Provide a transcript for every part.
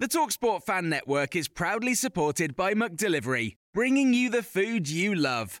The Talksport Fan Network is proudly supported by McDelivery, bringing you the food you love.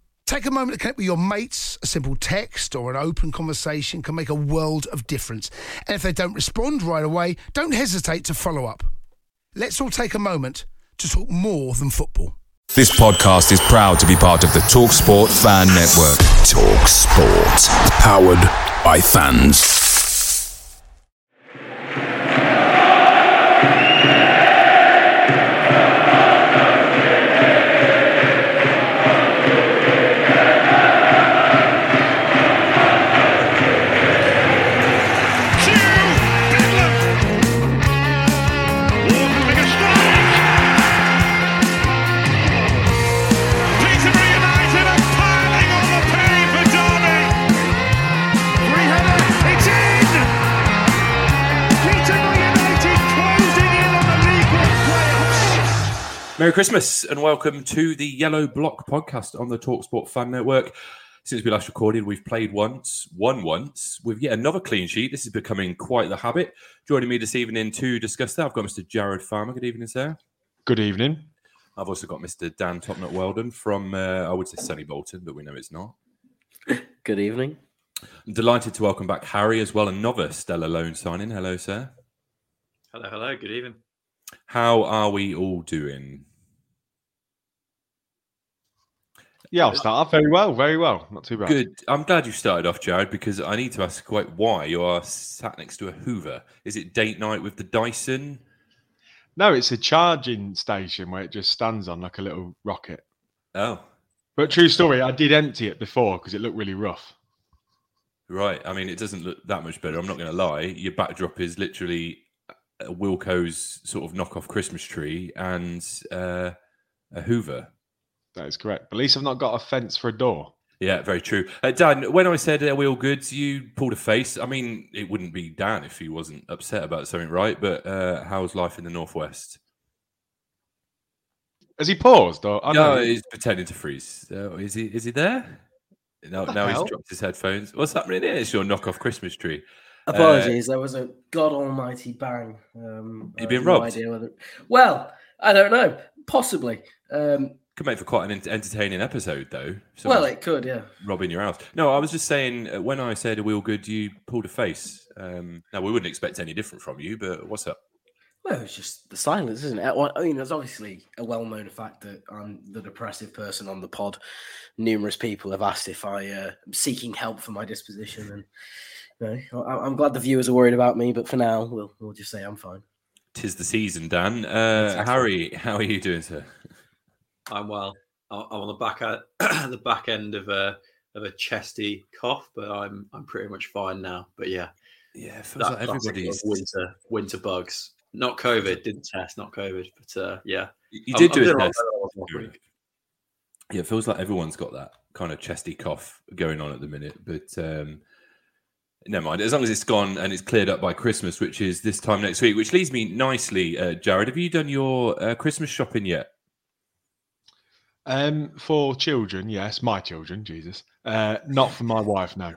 Take a moment to connect with your mates. A simple text or an open conversation can make a world of difference. And if they don't respond right away, don't hesitate to follow up. Let's all take a moment to talk more than football. This podcast is proud to be part of the TalkSport Fan Network. TalkSport, powered by fans. Merry Christmas and welcome to the Yellow Block podcast on the Talksport Fan Network. Since we last recorded, we've played once, won once, with yet another clean sheet. This is becoming quite the habit. Joining me this evening to discuss that, I've got Mr. Jarred Farmer. Good evening, sir. Good evening. I've also got Mr. Dan Topnut Weldon from, uh, I would say Sunny Bolton, but we know it's not. Good evening. I'm delighted to welcome back Harry as well, another Stella loan signing. Hello, sir. Hello, hello. Good evening. How are we all doing? Yeah, I'll start off very well, very well. Not too bad. Good. I'm glad you started off, Jarred, because I need to ask quite why you are sat next to a Hoover. Is it date night with the Dyson? No, it's a charging station where it just stands on like a little rocket. Oh, But true story, I did empty it before because it looked really rough. right. I mean, it doesn't look that much better. I'm not going to lie. Your backdrop is literally a Wilko's sort of knockoff Christmas tree and uh, a Hoover. That is correct. But at least I've not got a fence for a door. Yeah, very true. Uh, Dan, when I said are we all good, you pulled a face. I mean, it wouldn't be Dan if he wasn't upset about something, right? But uh, how's life in the northwest? Has he paused? Or I no, know he's pretending to freeze. Uh, is he? Is he there? No, the now he's dropped his headphones. What's happening here? It's your knockoff Christmas tree. Apologies, there was a god almighty bang. Um, You I been have no robbed? idea whether- Well, I don't know. Possibly. Um, Could make for quite an entertaining episode, though. well, it could, yeah. robbing your house. No, I was just saying uh, when I said we all good, you pulled a face. Um, now we wouldn't expect any different from you, but what's up? Well, it's just the silence, isn't it? I mean, there's obviously a well-known fact that I'm the depressive person on the pod. Numerous people have asked if I uh, am seeking help for my disposition, and you know, I- I'm glad the viewers are worried about me. But for now, we'll we'll just say I'm fine. Tis the season, Dan. Uh. Harry, how are you doing, sir? I'm well. I- I'm on the back end, the back end of a of a chesty cough, but I'm I'm pretty much fine now. But yeah, Yeah, it feels that like everybody's. winter winter bugs. Not COVID, didn't test, not COVID, but uh, yeah. You did I'm do doing a test. better than I was last week. Yeah, it feels like everyone's got that kind of chesty cough going on at the minute, but um, never mind. As long as it's gone and it's cleared up by Christmas, which is this time next week, which leads me nicely, uh, Jarred. Have you done your uh, Christmas shopping yet? Um, for children, yes, my children, Jesus. Uh, not for my wife, no.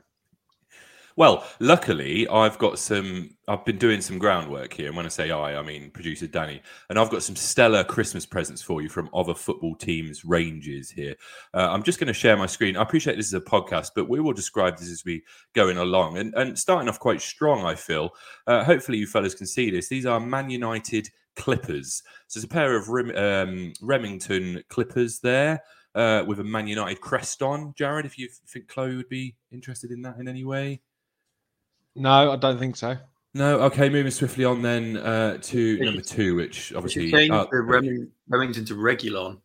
Well, luckily, I've got some. I've been doing some groundwork here, and when I say I, I mean producer Danny. And I've got some stellar Christmas presents for you from other football teams' ranges here. Uh, I'm just going to share my screen. I appreciate this is a podcast, but we will describe this as we going along. And, and starting off quite strong, I feel. Uh, hopefully, you fellas can see this. These are Man United Clippers. So it's a pair of Rem, um, Remington Clippers there. uh, with a Man United crest on. Jarred, if you think Chloe would be interested in that in any way. No, I don't think so. No, okay. Moving swiftly on then uh, to number two, which obviously Change uh, the Rem- Remington to Regulon.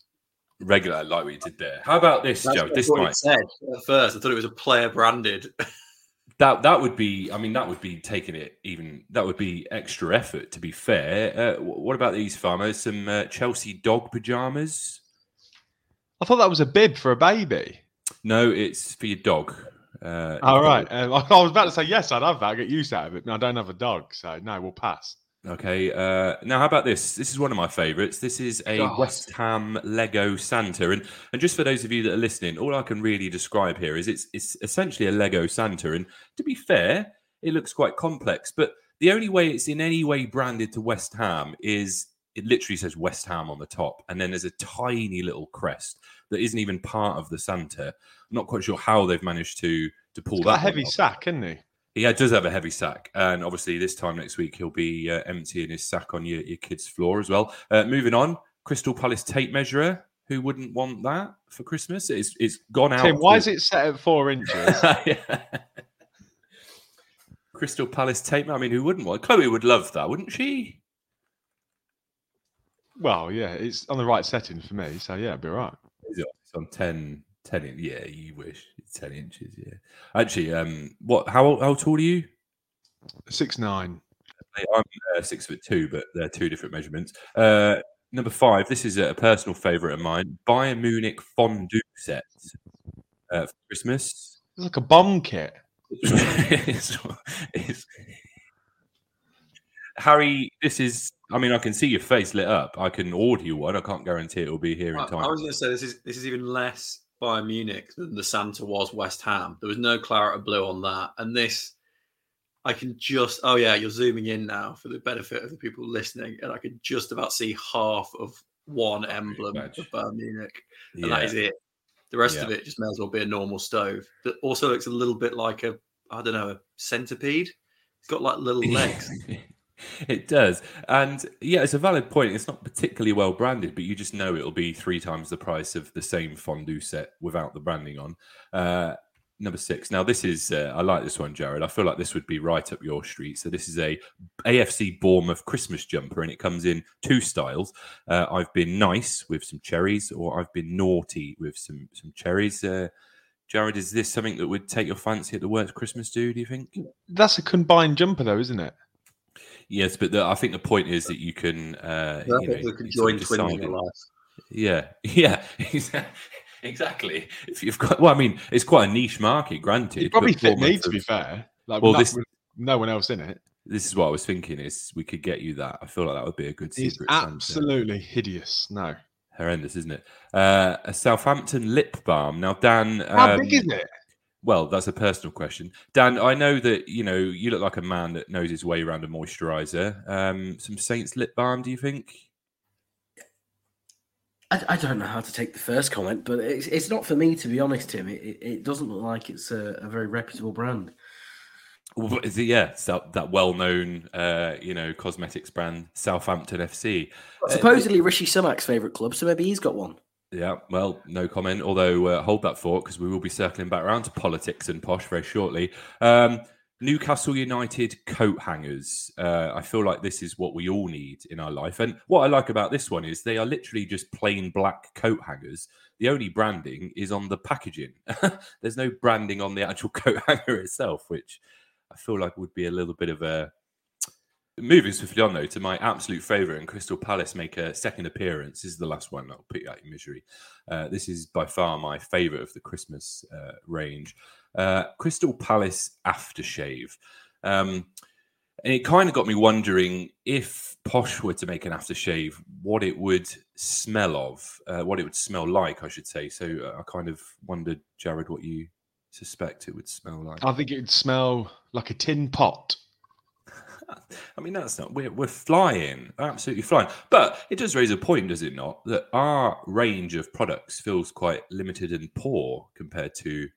regular, like we did there. How about this, That's Joe? what This thought it might said at first. I thought it was a player branded. that that would be. I mean, that would be taking it even. That would be extra effort. To be fair, uh, what about these farmers? Some uh, Chelsea dog pajamas. I thought that was a bib for a baby. No, it's for your dog. Uh, All right. Um, I was about to say yes, I'd have that. I get used out of it. No, I don't have a dog, so no, we'll pass. Okay. Uh, now, how about this? This is one of my favourites. This is a God. West Ham Lego Santa, and and just for those of you that are listening, all I can really describe here is it's it's essentially a Lego Santa, and to be fair, it looks quite complex. But the only way it's in any way branded to West Ham is it literally says West Ham on the top, and then there's a tiny little crest that isn't even part of the Santa. I'm not quite sure how they've managed to to pull that heavy off. sack, isn't he? He uh, does have a heavy sack, and obviously this time next week he'll be uh, emptying his sack on your, your kid's floor as well. Uh, moving on, Crystal Palace tape measurer. Who wouldn't want that for Christmas? It's it's gone out. Tim, why for- is it set at four inches? Yeah. Crystal Palace tape. I mean, who wouldn't want? Chloe would love that, wouldn't she? well, yeah, it's on the right setting for me, so yeah, it'd be all right. It's on 10, 10 in- Yeah, you wish ten inches. Yeah. Actually, um, what? How how tall are you? Six nine. I'm uh, six foot two, but they're two different measurements. Uh, number five. This is a personal favourite of mine. Bayern Munich fondue set uh, for Christmas. It's like a bomb kit. It's- it's- Harry, this is. I mean, I can see your face lit up. I can order you one. I can't guarantee it will be here in time. I was going to say this is this is even less Bayern Munich than the Santa was West Ham. There was no claret of blue on that, and this I can just oh yeah, you're zooming in now for the benefit of the people listening, and I can just about see half of one emblem of Bayern Munich, and yeah. that is it. The rest of it just may as well be a normal stove. That also looks a little bit like a I don't know a centipede. It's got like little legs. it does. And yeah, it's a valid point. It's not particularly well branded, but you just know it'll be three times the price of the same fondue set without the branding on. Uh, number six. Now, this is, uh, I like this one, Jarred. I feel like this would be right up your street. So, this is a AFC Bournemouth Christmas jumper, and it comes in two styles. Uh, I've been nice with some cherries, or I've been naughty with some, some cherries. Uh, Jarred, is this something that would take your fancy at the worst Christmas do, do you think? That's a combined jumper, though, isn't it? Yes, but the, I think the point is that you can, uh, I you know, we could you sort join of twins in your life. Yeah, yeah, exactly. If you've got, well, I mean, it's quite a niche market, granted. It probably but fit me, Bournemouth to be fair. Like, Well, well, this- no one else in it. This is what I was thinking. Is we could get you that. I feel like that would be a good It's secret. Santa. absolutely hideous. No. horrendous, isn't it? Uh, a Southampton lip balm. Now, Dan, How um, big is it? Well, that's a personal question. Dan, I know that you know you look like a man that knows his way around a moisturizer. Um, some Saints lip balm, do you think? I, I don't know how to take the first comment, but it's, it's not for me to be honest, Tim. It, it, it doesn't look like it's a, a very reputable brand. Well, Is it, yeah, that, that well-known, uh, you know, cosmetics brand, Southampton FC. Uh, Supposedly Rishi Sunak's favourite club, so maybe he's got one. Yeah, well, no comment. Although uh, hold that thought because we will be circling back around to politics and posh very shortly. Um, Newcastle United coat hangers. Uh, I feel like this is what we all need in our life. And what I like about this one is they are literally just plain black coat hangers. The only branding is on the packaging. There's no branding on the actual coat hanger itself, which I feel like would be a little bit of a moving swiftly on though to my absolute favourite and Crystal Palace make a second appearance. This is the last one. I'll put you out misery. Uh, this is by far my favourite of the Christmas uh, range. Uh, Crystal Palace aftershave. Um, and it kind of got me wondering if Posh were to make an aftershave, what it would smell of, uh, what it would smell like, I should say. So uh, I kind of wondered, Jarred, what you suspect it would smell like. I think it'd smell like a tin pot. I mean, that's not. We're, we're flying, absolutely flying. But it does raise a point, does it not? That our range of products feels quite limited and poor compared to.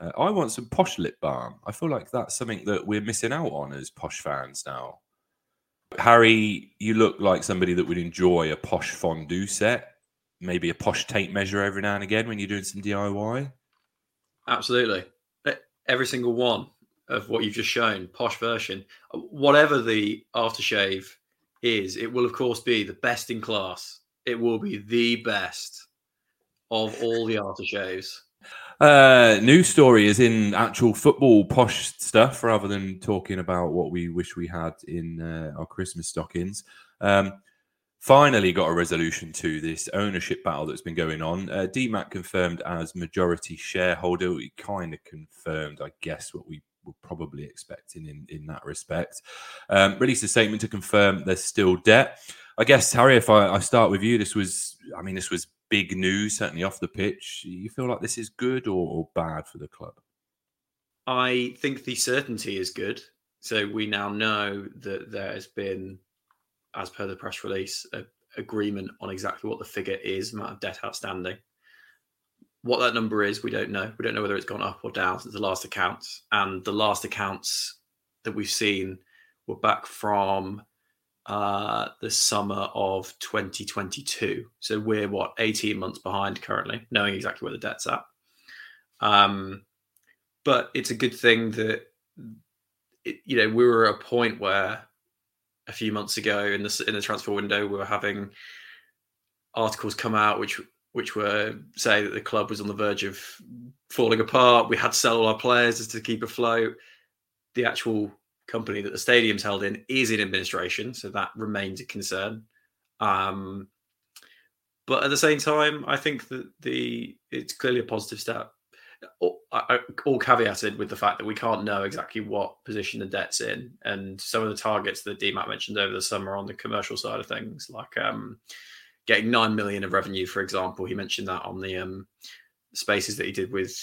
Uh, I want some posh lip balm. I feel like that's something that we're missing out on as posh fans now. Harry, you look like somebody that would enjoy a posh fondue set. maybe a posh tape measure every now and again when you're doing some DIY? Absolutely. Every single one of what you've just shown, posh version, whatever the aftershave is, it will of course be the best in class. It will be the best of all the aftershaves. Uh, news story is in actual football posh stuff rather than talking about what we wish we had in uh, our Christmas stockings. Um, finally got a resolution to this ownership battle that's been going on. Uh, DMAC confirmed as majority shareholder. We kind of confirmed, I guess, what we were probably expecting in, in that respect. Um, released a statement to confirm there's still debt. I guess, Harry, if I, I start with you, this was, I mean, this was big news, certainly off the pitch. You feel like this is good or, or bad for the club? I think the certainty is good. So we now know that there has been, as per the press release, a agreement on exactly what the figure is, amount of debt outstanding. What that number is, we don't know. We don't know whether it's gone up or down since the last accounts. And the last accounts that we've seen were back from uh, the summer of 2022. So we're what 18 months behind currently, knowing exactly where the debt's at. Um, but it's a good thing that it, you know we were at a point where a few months ago in the in the transfer window we were having articles come out which which were say that the club was on the verge of falling apart. We had to sell all our players just to keep afloat. The actual company that the stadium's held in is in administration, so that remains a concern. Um, but at the same time, I think that the it's clearly a positive step. All, all caveated with the fact that we can't know exactly what position the debt's in, and some of the targets that DMAC mentioned over the summer on the commercial side of things, like um, getting nine million of revenue, for example. He mentioned that on the um, spaces that he did with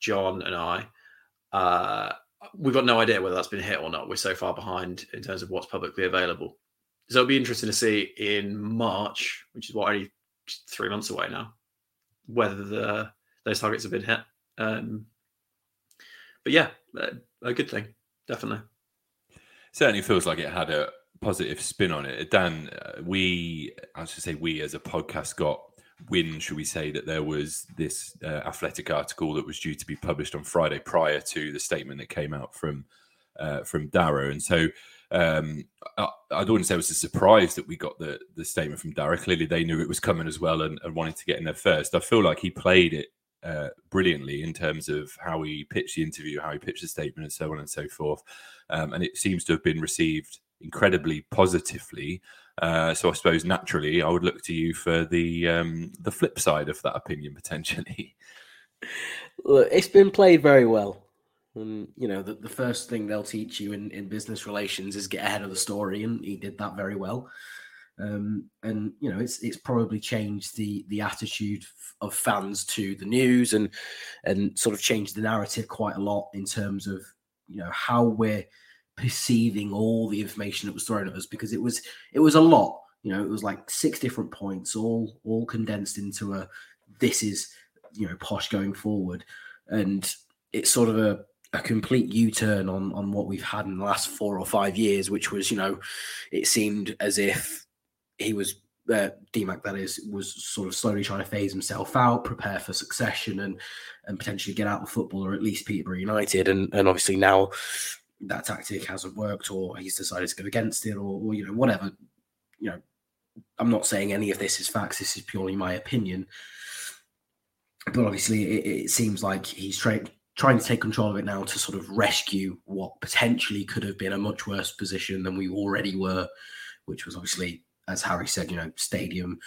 John and I. Uh, we've got no idea whether that's been hit or not. We're so far behind in terms of what's publicly available. So it'll be interesting to see in March, which is what only three months away now, whether the those targets have been hit. Um, but yeah, a good thing, definitely. certainly feels like it had a positive spin on it. Dan, uh, we, I should say, we as a podcast got wind, should we say, that there was this uh, athletic article that was due to be published on Friday prior to the statement that came out from uh, from Darragh, and so. Um, I, I don't want to say it was a surprise that we got the the statement from Darragh. Clearly, they knew it was coming as well and, and wanted to get in there first. I feel like he played it uh, brilliantly in terms of how he pitched the interview, how he pitched the statement, and so on and so forth. Um, and it seems to have been received incredibly positively. Uh, so I suppose naturally, I would look to you for the um, the flip side of that opinion potentially. Look, it's been played very well. And, you know, the, the first thing they'll teach you in, in business relations is get ahead of the story, and he did that very well. Um, and you know, it's it's probably changed the the attitude of fans to the news, and and sort of changed the narrative quite a lot in terms of you know how we're perceiving all the information that was thrown at us because it was it was a lot. You know, it was like six different points, all all condensed into a this is you know posh going forward, and it's sort of a a complete U-turn on on what we've had in the last four or five years, which was, you know, it seemed as if he was uh, DMAC that is was sort of slowly trying to phase himself out, prepare for succession, and and potentially get out of football or at least Peterborough United. And and obviously now that tactic hasn't worked, or he's decided to go against it, or, or you know whatever. You know, I'm not saying any of this is facts. This is purely my opinion. But obviously, it, it seems like he's trying trying to take control of it now to sort of rescue what potentially could have been a much worse position than we already were, which was obviously, as Harry said, you know, stadium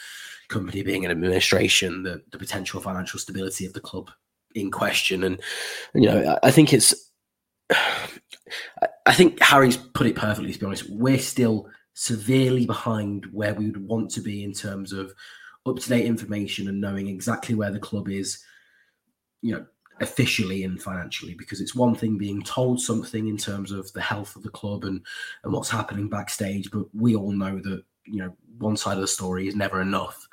company being an administration, the, the potential financial stability of the club in question. And, you know, I, I think it's, I- think Harry's put it perfectly, to be honest. We're still severely behind where we would want to be in terms of up to date information and knowing exactly where the club is, you know, officially and financially because it's one thing being told something in terms of the health of the club and and what's happening backstage but we all know that you know one side of the story is never enough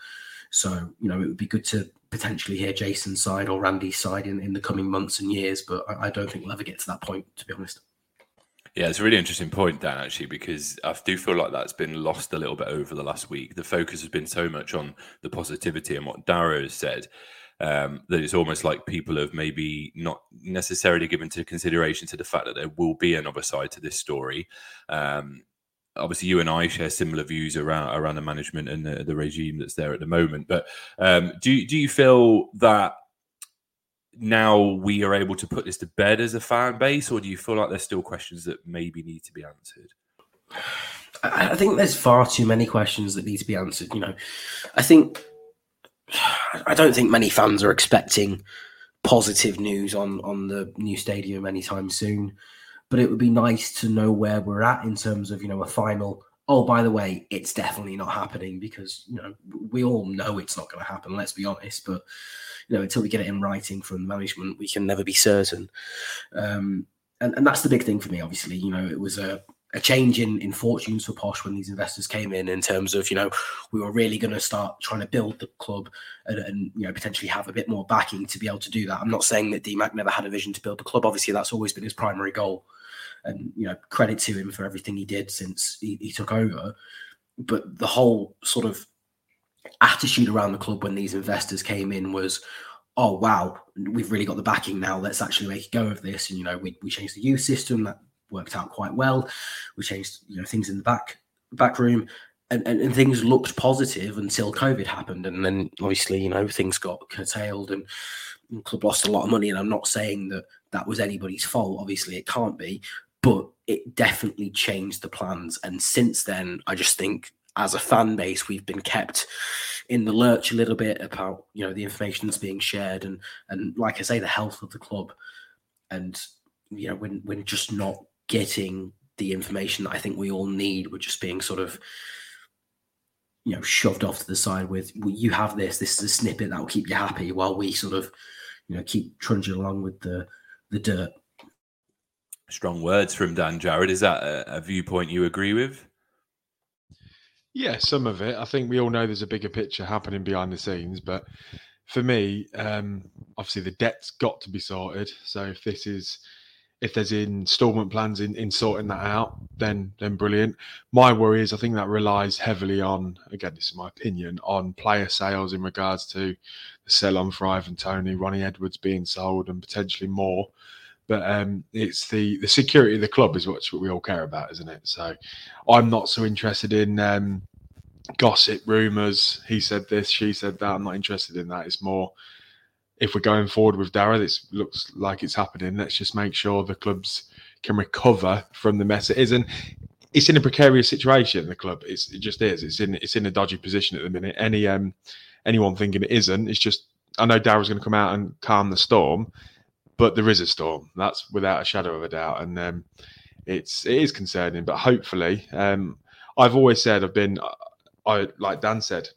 so you know it would be good to potentially hear jason's side or randy's side in, in the coming months and years but I, I don't think we'll ever get to that point to be honest Yeah, it's a really interesting point, Dan, actually, because I do feel like that's been lost a little bit over the last week. The focus has been so much on the positivity and what Darragh has said um, that it's almost like people have maybe not necessarily given to consideration to the fact that there will be another side to this story. Um, obviously, you and I share similar views around around the management and the, the regime that's there at the moment. But um, do do you feel that now we are able to put this to bed as a fan base, or do you feel like there's still questions that maybe need to be answered? I think there's far too many questions that need to be answered. You know, I think I don't think many fans are expecting positive news on on the new stadium anytime soon. But it would be nice to know where we're at in terms of you know a final. Oh, by the way, it's definitely not happening because you know we all know it's not going to happen. Let's be honest, but you know until we get it in writing from management, we can never be certain. Um, and and that's the big thing for me. Obviously, you know it was a a change in, in fortunes for Posh when these investors came in, in terms of, you know, we were really going to start trying to build the club and, and, you know, potentially have a bit more backing to be able to do that. I'm not saying that DMAC never had a vision to build the club. Obviously, that's always been his primary goal. And, you know, credit to him for everything he did since he, he took over. But the whole sort of attitude around the club when these investors came in was, oh, wow, we've really got the backing now. Let's actually make a go of this. And, you know, we, we changed the youth system that worked out quite well. We changed, you know, things in the back back room, and, and, and, things looked positive until COVID happened, and then obviously, you know, things got curtailed, and, and club lost a lot of money. And I'm not saying that that was anybody's fault. Obviously, it can't be, but it definitely changed the plans. And since then, I just think as a fan base, we've been kept in the lurch a little bit about you know the information that's being shared and and like I say, the health of the club, and you know when when just not getting the information that I think we all need. We're just being sort of, you know, shoved off to the side with, well, you have this, this is a snippet that will keep you happy while we sort of, you know, keep trudging along with the, the dirt. Strong words from Dan Jarred. Is that a, a viewpoint you agree with? Yeah, some of it. I think we all know there's a bigger picture happening behind the scenes, but for me, um, obviously the debt's got to be sorted. So if this is if there's installment plans in, in sorting that out, then then brilliant. My worry is I think that relies heavily on again, this is my opinion, on player sales in regards to the sell on for Ivan Toney, Ronnie Edwards being sold and potentially more. But um, it's the the security of the club is what, what we all care about, isn't it? So I'm not so interested in um, gossip, rumours. He said this, she said that. I'm not interested in that. It's more if we're going forward with Darragh, this looks like it's happening. Let's just make sure the clubs can recover from the mess it is. And it's in a precarious situation. The club, it's, it just is. It's in it's in a dodgy position at the minute. Any um anyone thinking it isn't, it's just. I know Darragh's going to come out and calm the storm, but there is a storm. That's without a shadow of a doubt, and um, it's it is concerning. But hopefully, um, I've always said I've been. I like Dan said,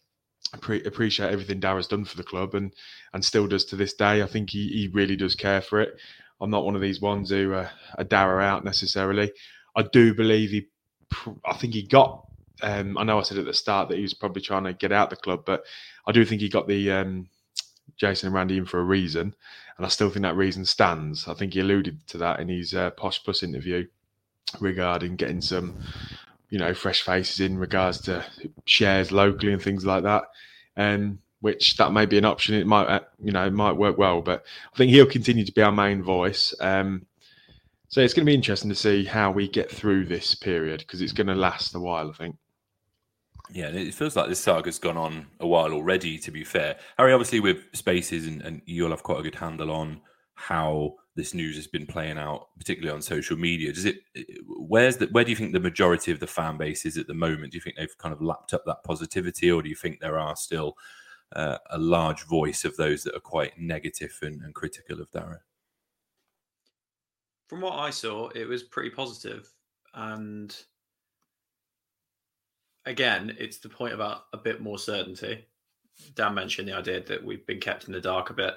pre- appreciate everything Darragh's done for the club and and still does to this day. I think he, he really does care for it. I'm not one of these ones who uh, are Darragh out necessarily. I do believe he, I think he got. Um, I know I said at the start that he was probably trying to get out the club, but I do think he got the um, Jason and Randy in for a reason, and I still think that reason stands. I think he alluded to that in his uh, Posh Plus interview regarding getting some you know, fresh faces in regards to shares locally and things like that. And um, which that may be an option. It might, uh, you know, it might work well. But I think he'll continue to be our main voice. Um, so it's going to be interesting to see how we get through this period because it's going to last a while, I think. Yeah, it feels like this saga's gone on a while already. To be fair, Harry, obviously with spaces and, and you'll have quite a good handle on how this news has been playing out, particularly on social media. Does it? Where's the? Where do you think the majority of the fan base is at the moment? Do you think they've kind of lapped up that positivity, or do you think there are still uh, a large voice of those that are quite negative and, and critical of Darragh? From what I saw, it was pretty positive, and again, it's the point about a bit more certainty. Dan mentioned the idea that we've been kept in the dark a bit.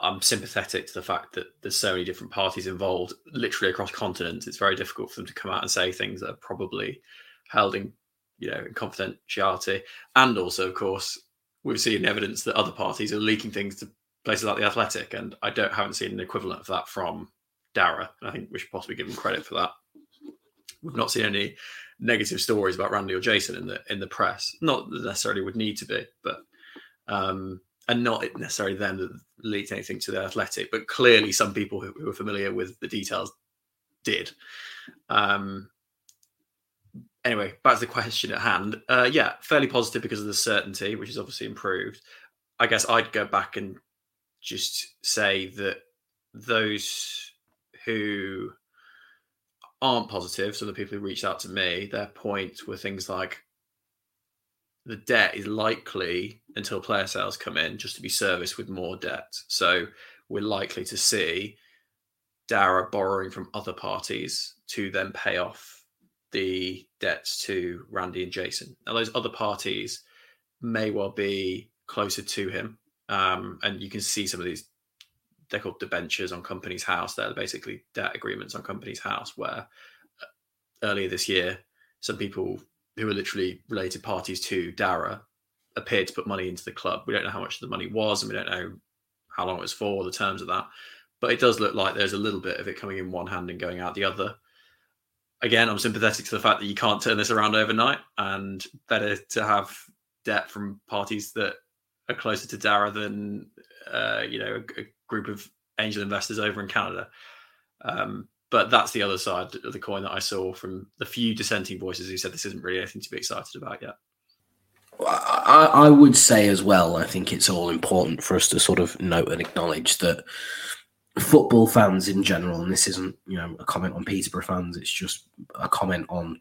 I'm sympathetic to the fact that there's so many different parties involved, literally across continents. It's very difficult for them to come out and say things that are probably held in, you know, in confidentiality. And also, of course, we've seen evidence that other parties are leaking things to places like the Athletic, and I don't haven't seen an equivalent of that from Darragh. I think we should possibly give him credit for that. We've not seen any negative stories about Randy or Jason in the in the press. Not necessarily would need to be, but um, and not necessarily them that anything to the athletic, but clearly some people who, who familiar with the details did. Um, anyway, back to the question at hand. Uh, yeah, fairly positive because of the certainty, which is obviously improved. I guess I'd go back and just say that those who aren't positive, so the people who reached out to me, their points were things like the debt is likely until player sales come in just to be serviced with more debt. So we're likely to see Darragh borrowing from other parties to then pay off the debts to Randy and Jason. Now, those other parties may well be closer to him. Um, and you can see some of these, they're called debentures on Companies House. They're basically debt agreements on Companies House, where uh, earlier this year, some people who are literally related parties to Darragh appeared to put money into the club. We don't know how much the money was, and we don't know how long it was for, the terms of that. But it does look like there's a little bit of it coming in one hand and going out the other again, I'm sympathetic to the fact that you can't turn this around overnight, and better to have debt from parties that are closer to Darragh than uh, you know a, group of angel investors over in Canada. Um, but that's the other side of the coin that I saw from the few dissenting voices who said this isn't really anything to be excited about yet. I, I would say as well, I think it's all important for us to sort of note and acknowledge that football fans in general, and this isn't you know a comment on Peterborough fans, it's just a comment on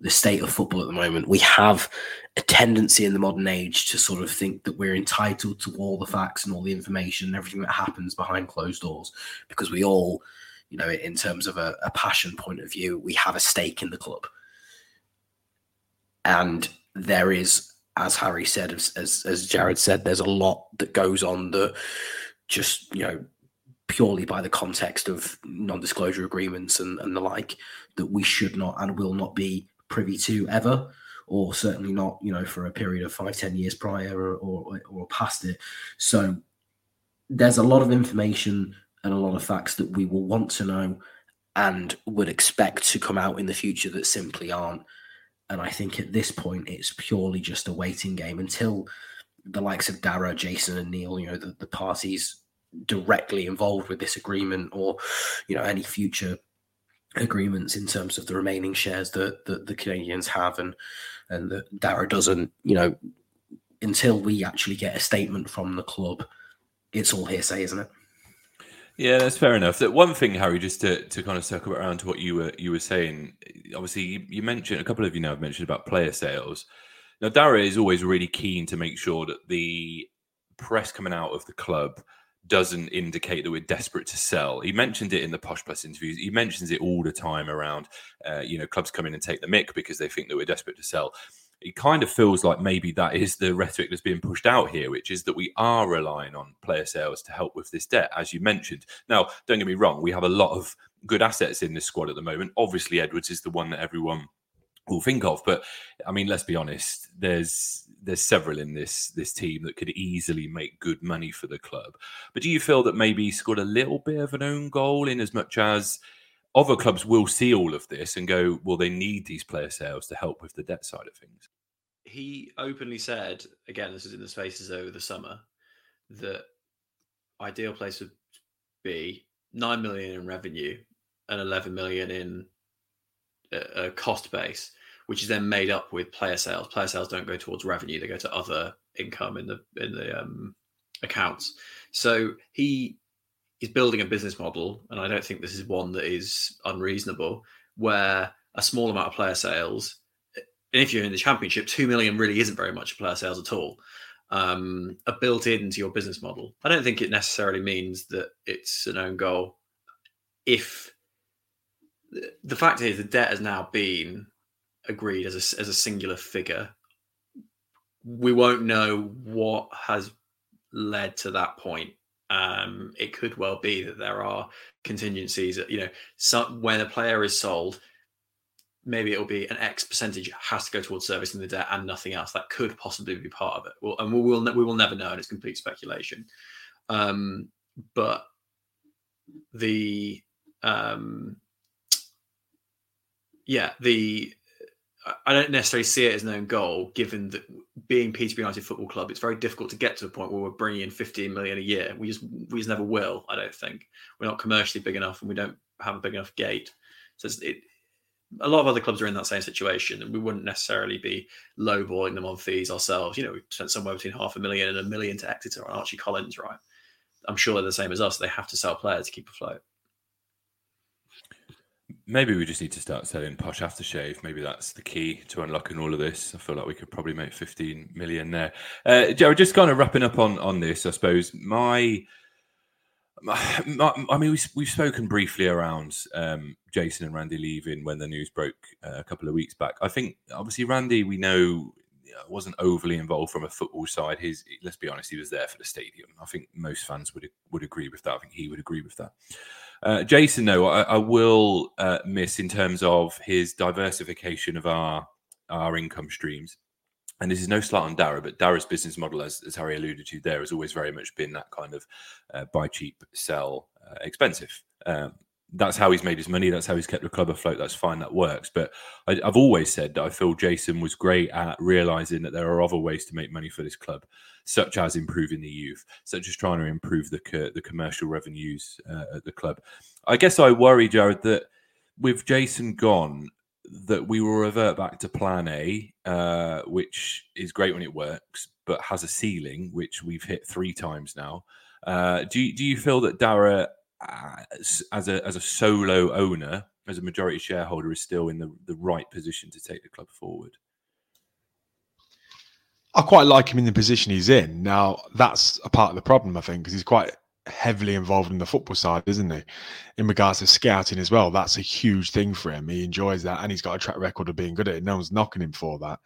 the state of football at the moment. We have a tendency in the modern age to sort of think that we're entitled to all the facts and all the information and everything that happens behind closed doors because we all, you know, in terms of a, a passion point of view, we have a stake in the club. And there is, as Harry said, as, as, as Jarred said, there's a lot that goes on that just, you know, purely by the context of non-disclosure agreements and, and the like that we should not and will not be privy to ever or certainly not you know for a period of five ten years prior or, or, or past it. So there's a lot of information and a lot of facts that we will want to know and would expect to come out in the future that simply aren't. And i think at this point it's purely just a waiting game until the likes of Darragh, Jason, and Neil, you know, the, the parties directly involved with this agreement or you know any future agreements in terms of the remaining shares that, that the Canadians have and and that Darragh doesn't you know until we actually get a statement from the club it's all hearsay isn't it yeah, that's fair enough. That one thing, Harry, just to, to kind of circle around to what you were you were saying. Obviously, you, you mentioned a couple of you now have mentioned about player sales. Now, Darragh is always really keen to make sure that the press coming out of the club doesn't indicate that we're desperate to sell. He mentioned it in the Posh Plus interviews. He mentions it all the time around, uh, you know, clubs come in and take the mick because they think that we're desperate to sell. It kind of feels like maybe that is the rhetoric that's being pushed out here, which is that we are relying on player sales to help with this debt, as you mentioned. Now, don't get me wrong, we have a lot of good assets in this squad at the moment. Obviously, Edwards is the one that everyone will think of. But I mean, let's be honest. There's there's several in this this team that could easily make good money for the club. But do you feel that maybe he scored a little bit of an own goal in as much as other clubs will see all of this and go, well, they need these player sales to help with the debt side of things? He openly said, again, this is in the spaces over the summer, that ideal place would be nine million in revenue and 11 million in a, a cost base which is then made up with player sales. Player sales don't go towards revenue; they go to other income in the in the um, accounts. So he is building a business model, and I don't think this is one that is unreasonable, where a small amount of player sales, and if you're in the championship, two million really isn't very much player sales at all. Um, are built into your business model. I don't think it necessarily means that it's an own goal. If the fact is, the debt has now been agreed as a, as a singular figure. We won't know what has led to that point. Um, it could well be that there are contingencies. That, you know, some, when a player is sold, maybe it'll be an X percentage has to go towards servicing the debt and nothing else. That could possibly be part of it. Well, and we will we will never know, and it's complete speculation. Um, but the um, yeah, the I don't necessarily see it as an own goal, given that being Peterborough United Football Club, it's very difficult to get to a point where we're bringing in 15 million a year. We just we just never will. I don't think we're not commercially big enough, and we don't have a big enough gate. So it, a lot of other clubs are in that same situation, and we wouldn't necessarily be lowballing them on fees ourselves. You know, we spent somewhere between half a million and a million to Exeter on Archie Collins, right? I'm sure they're the same as us. They have to sell players to keep afloat. Maybe we just need to start selling posh aftershave. Maybe that's the key to unlocking all of this. I feel like we could probably make 15 million there. Uh, Joe, just kind of wrapping up on on this, I suppose. My, my, my I mean, we, we've spoken briefly around um, Jason and Randy leaving when the news broke uh, a couple of weeks back. I think obviously Randy, we know wasn't overly involved from a football side. His, let's be honest, he was there for the stadium. I think most fans would would agree with that. I think he would agree with that. Uh, Jason, though, I, I will uh, miss in terms of his diversification of our our income streams. And this is no slight on Darragh, but Darragh's business model, as, as Harry alluded to there, has always very much been that kind of uh, buy cheap, sell uh, expensive. Um, that's how he's made his money. That's how he's kept the club afloat. That's fine. That works. But I, have always said that I feel Jason was great at realizing that there are other ways to make money for this club, such as improving the youth, such as trying to improve the the commercial revenues uh, at the club. I guess I worry, Jarred, that with Jason gone, that we will revert back to Plan A, uh, which is great when it works, but has a ceiling which we've hit three times now. Uh, do do you feel that Darragh Uh, as, as a as a solo owner, as a majority shareholder, is still in the, the right position to take the club forward. I quite like him in the position he's in. Now, that's a part of the problem, I think, because he's quite heavily involved in the football side, isn't he? In regards to scouting as well, that's a huge thing for him. He enjoys that, and he's got a track record of being good at it. No one's knocking him for that.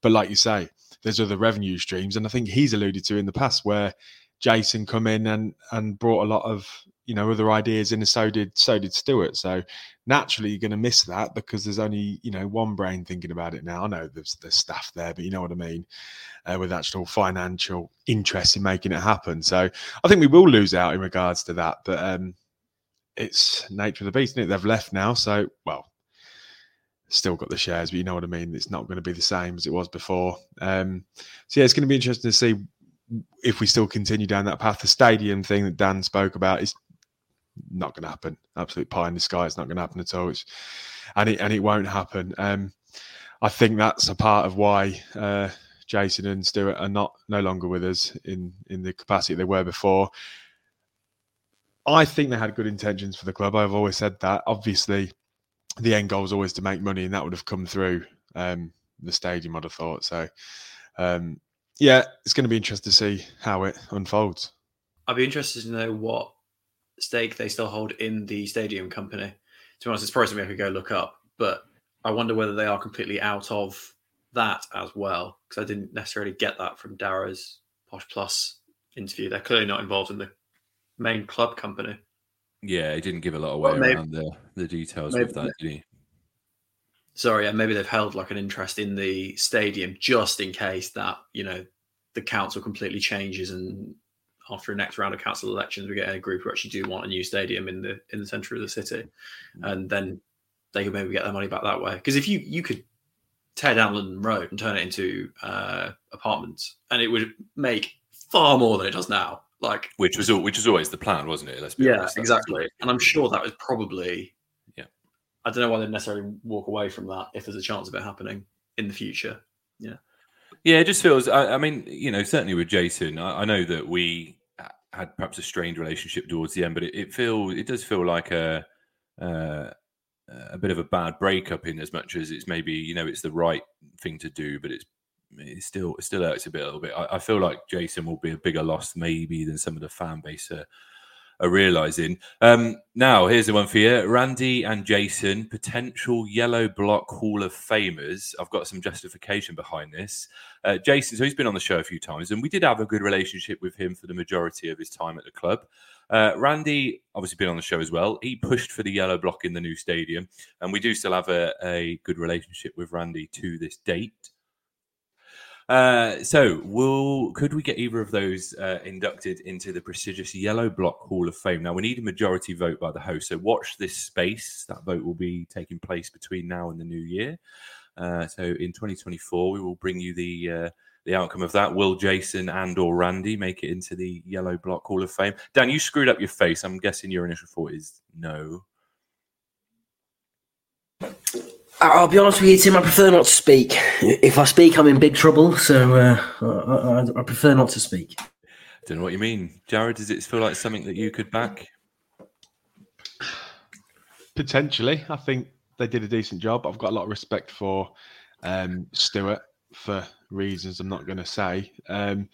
But like you say, there's other revenue streams, and I think he's alluded to in the past where Jason come in and and brought a lot of you know other ideas in, and so did so did Stuart. So naturally, you're going to miss that because there's only you know one brain thinking about it now. I know there's there's staff there, but you know what I mean, uh, with actual financial interest in making it happen. So I think we will lose out in regards to that, but um, it's nature of the beast, They've left now, so well. Still got the shares, but you know what I mean. It's not going to be the same as it was before. Um, so yeah, it's going to be interesting to see if we still continue down that path. The stadium thing that Dan spoke about is not going to happen. Absolute pie in the sky. It's not going to happen at all. It's, and it and it won't happen. Um, I think that's a part of why uh, Jason and Stuart are not no longer with us in in the capacity they were before. I think they had good intentions for the club. I've always said that. Obviously, the end goal is always to make money, and that would have come through um, the stadium. I'd have thought so. Um, yeah, it's going to be interesting to see how it unfolds. I'd be interested to know what stake they still hold in the stadium company. To be honest, it's probably something I could go look up, but I wonder whether they are completely out of that as well because I didn't necessarily get that from Darragh's Posh Plus interview. They're clearly not involved in the main club company. Yeah, he didn't give a lot away well, maybe, around the, the details maybe, of that, did he? Sorry, yeah, maybe they've held like an interest in the stadium just in case that, you know, the council completely changes and after a next round of council elections, we get a group who actually do want a new stadium in the in the centre of the city, mm. and then they could maybe get their money back that way. Because if you you could tear down London Road and turn it into uh, apartments, and it would make far more than it does now. Like which was which was always the plan, wasn't it? Let's be yeah, honest, exactly. And I'm sure that was probably yeah. I don't know why they'd necessarily walk away from that if there's a chance of it happening in the future. Yeah. Yeah, it just feels. I, I mean, you know, certainly with Jason, I, I, know that we had perhaps a strained relationship towards the end, but it, it feels it does feel like a uh, a bit of a bad breakup in as much as it's maybe you know it's the right thing to do, but it's it still it still hurts a bit a little bit. I, I, feel like Jason will be a bigger loss maybe than some of the fan base are, are realizing. Um, now here's the one for you, Randy and Jason, potential Yellow Block Hall of Famers. I've got some justification behind this. Uh, Jason, so he's been on the show a few times, and we did have a good relationship with him for the majority of his time at the club. Uh, Randy, obviously, been on the show as well. He pushed for the yellow block in the new stadium, and we do still have a, a good relationship with Randy to this date. Uh, so, will could we get either of those uh, inducted into the prestigious Yellow Block Hall of Fame? Now, we need a majority vote by the host, so watch this space. That vote will be taking place between now and the new year. Uh, so, in 2024, we will bring you the uh, the outcome of that. Will Jason and or Randy make it into the Yellow Block Hall of Fame? Dan, you screwed up your face. I'm guessing your initial thought is no. I'll be honest with you, Tim. I prefer not to speak. If I speak, I'm in big trouble. So uh, I, I, prefer not to speak. I don't know what you mean, Jarred. Does it feel like something that you could back? Potentially, I think they did a decent job. I've got a lot of respect for um, Stuart for reasons I'm not going to say. Um,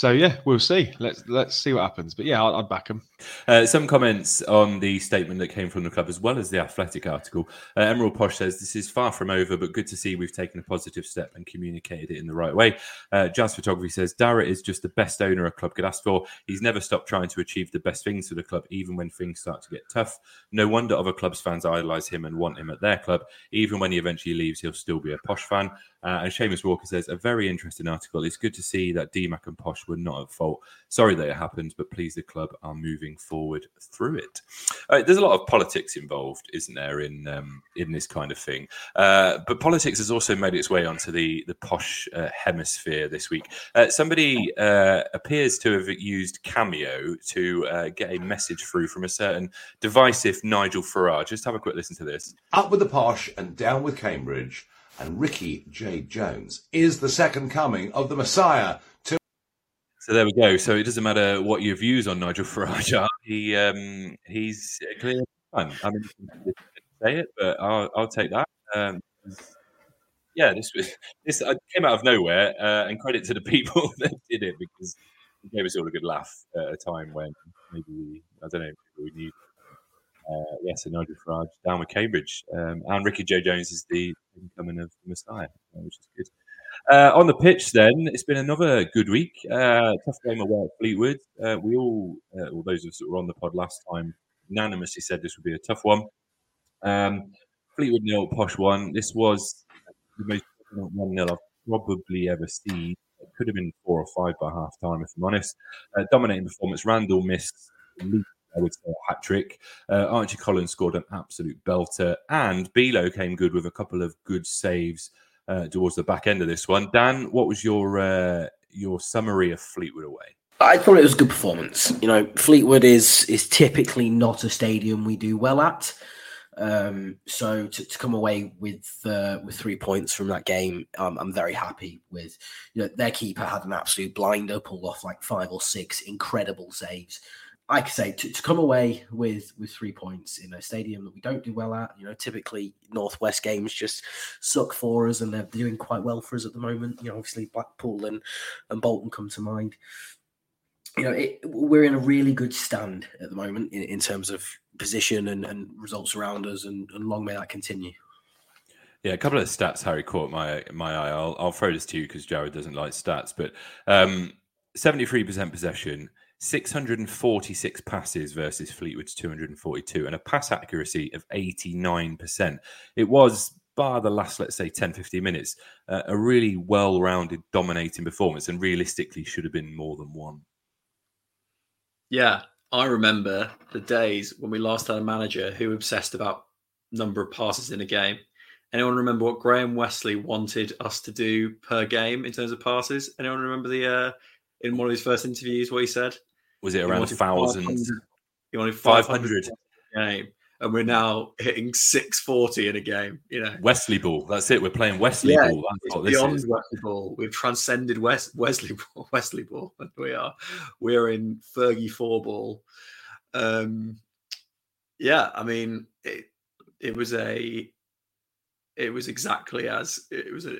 so yeah, we'll see. Let's let's see what happens. But yeah, I'd, I'd back him. Uh, some comments on the statement that came from the club, as well as the Athletic article. Uh, Emerald Posh says this is far from over, but good to see we've taken a positive step and communicated it in the right way. Uh, Jazz Photography says Darragh is just the best owner a club could ask for. He's never stopped trying to achieve the best things for the club, even when things start to get tough. No wonder other clubs fans idolise him and want him at their club. Even when he eventually leaves, he'll still be a Posh fan. Uh, and Seamus Walker says a very interesting article. It's good to see that DMAC and Posh were not at fault. Sorry that it happened, but please the club are moving forward through it. Uh, there's a lot of politics involved, isn't there, in um, in this kind of thing? Uh, but politics has also made its way onto the the Posh uh, hemisphere this week. Uh, somebody uh, appears to have used Cameo to get a message through from a certain divisive Nigel Farage. Just have a quick listen to this. Up with the Posh and down with Cambridge and Ricky J. Jones is the second coming of the Messiah. To- so there we go. So it doesn't matter what your views on Nigel Farage are. He um, he's clearly fun. I mean, say it, but I'll, I'll take that. Um, yeah, this was this came out of nowhere, uh, and credit to the people that did it because it gave us all a good laugh at a time when maybe I don't know we knew uh, yes, and Nigel Farage down with Cambridge. Um, and Ricky J. Jones is the incoming of the Messiah, uh, which is good. Uh, on the pitch, then, it's been another good week. Uh, tough game away at Fleetwood. Uh, we all, uh, all those of us that were on the pod last time, unanimously said this would be a tough one. Um, Fleetwood nil, Posh one. This was the most one nil I've probably ever seen. It could have been four or five by half time, if I'm honest. Uh, dominating performance. Randall missed I would say a hat trick. Uh, Archie Collins scored an absolute belter, and Bilo came good with a couple of good saves uh, towards the back end of this one. Dan, what was your uh, your summary of Fleetwood away? I thought it was a good performance. You know, Fleetwood is is typically not a stadium we do well at. Um, so to, to, come away with uh, with three points from that game, um, I'm very happy with. You know, their keeper had an absolute blinder, pulled off like five or six incredible saves like I say, to, to come away with with three points in a stadium that we don't do well at, you know, typically Northwest games just suck for us, and they're doing quite well for us at the moment. You know, obviously Blackpool and and Bolton come to mind. You know, it, we're in a really good stand at the moment in, in terms of position and, and results around us, and, and long may that continue. Yeah, a couple of stats Harry caught my my eye. I'll, I'll throw this to you because Jarred doesn't like stats, but um, 73% possession, 646 passes versus Fleetwood's 242 and a pass accuracy of 89%. It was, bar the last, let's say, 10, 15 minutes, uh, a really well rounded, dominating performance and realistically should have been more than one. Yeah, I remember the days when we last had a manager who obsessed about number of passes in a game. Anyone remember what Graham Westley wanted us to do per game in terms of passes? Anyone remember the uh, in one of his first interviews what he said? Was it around a thousand? You wanted 500 game, and we're now hitting 640 in a game. You know, Wesley ball. That's it. We're playing Wesley yeah, ball. That's beyond is. Wesley ball. We've transcended West, Wesley ball. Wesley ball. We are. We're in Fergie four ball. Um, yeah, I mean, it, it was a. It was exactly as it was a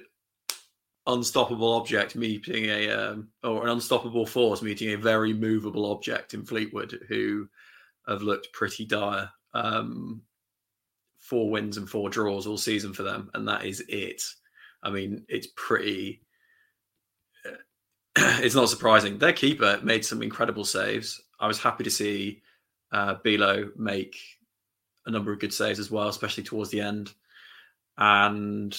unstoppable object meeting a um, or an unstoppable force meeting a very movable object in Fleetwood who have looked pretty dire. Um, four wins and four draws all season for them, and that is it. I mean, it's pretty. it's not surprising. Their keeper made some incredible saves. I was happy to see uh, Bilo make a number of good saves as well, especially towards the end. And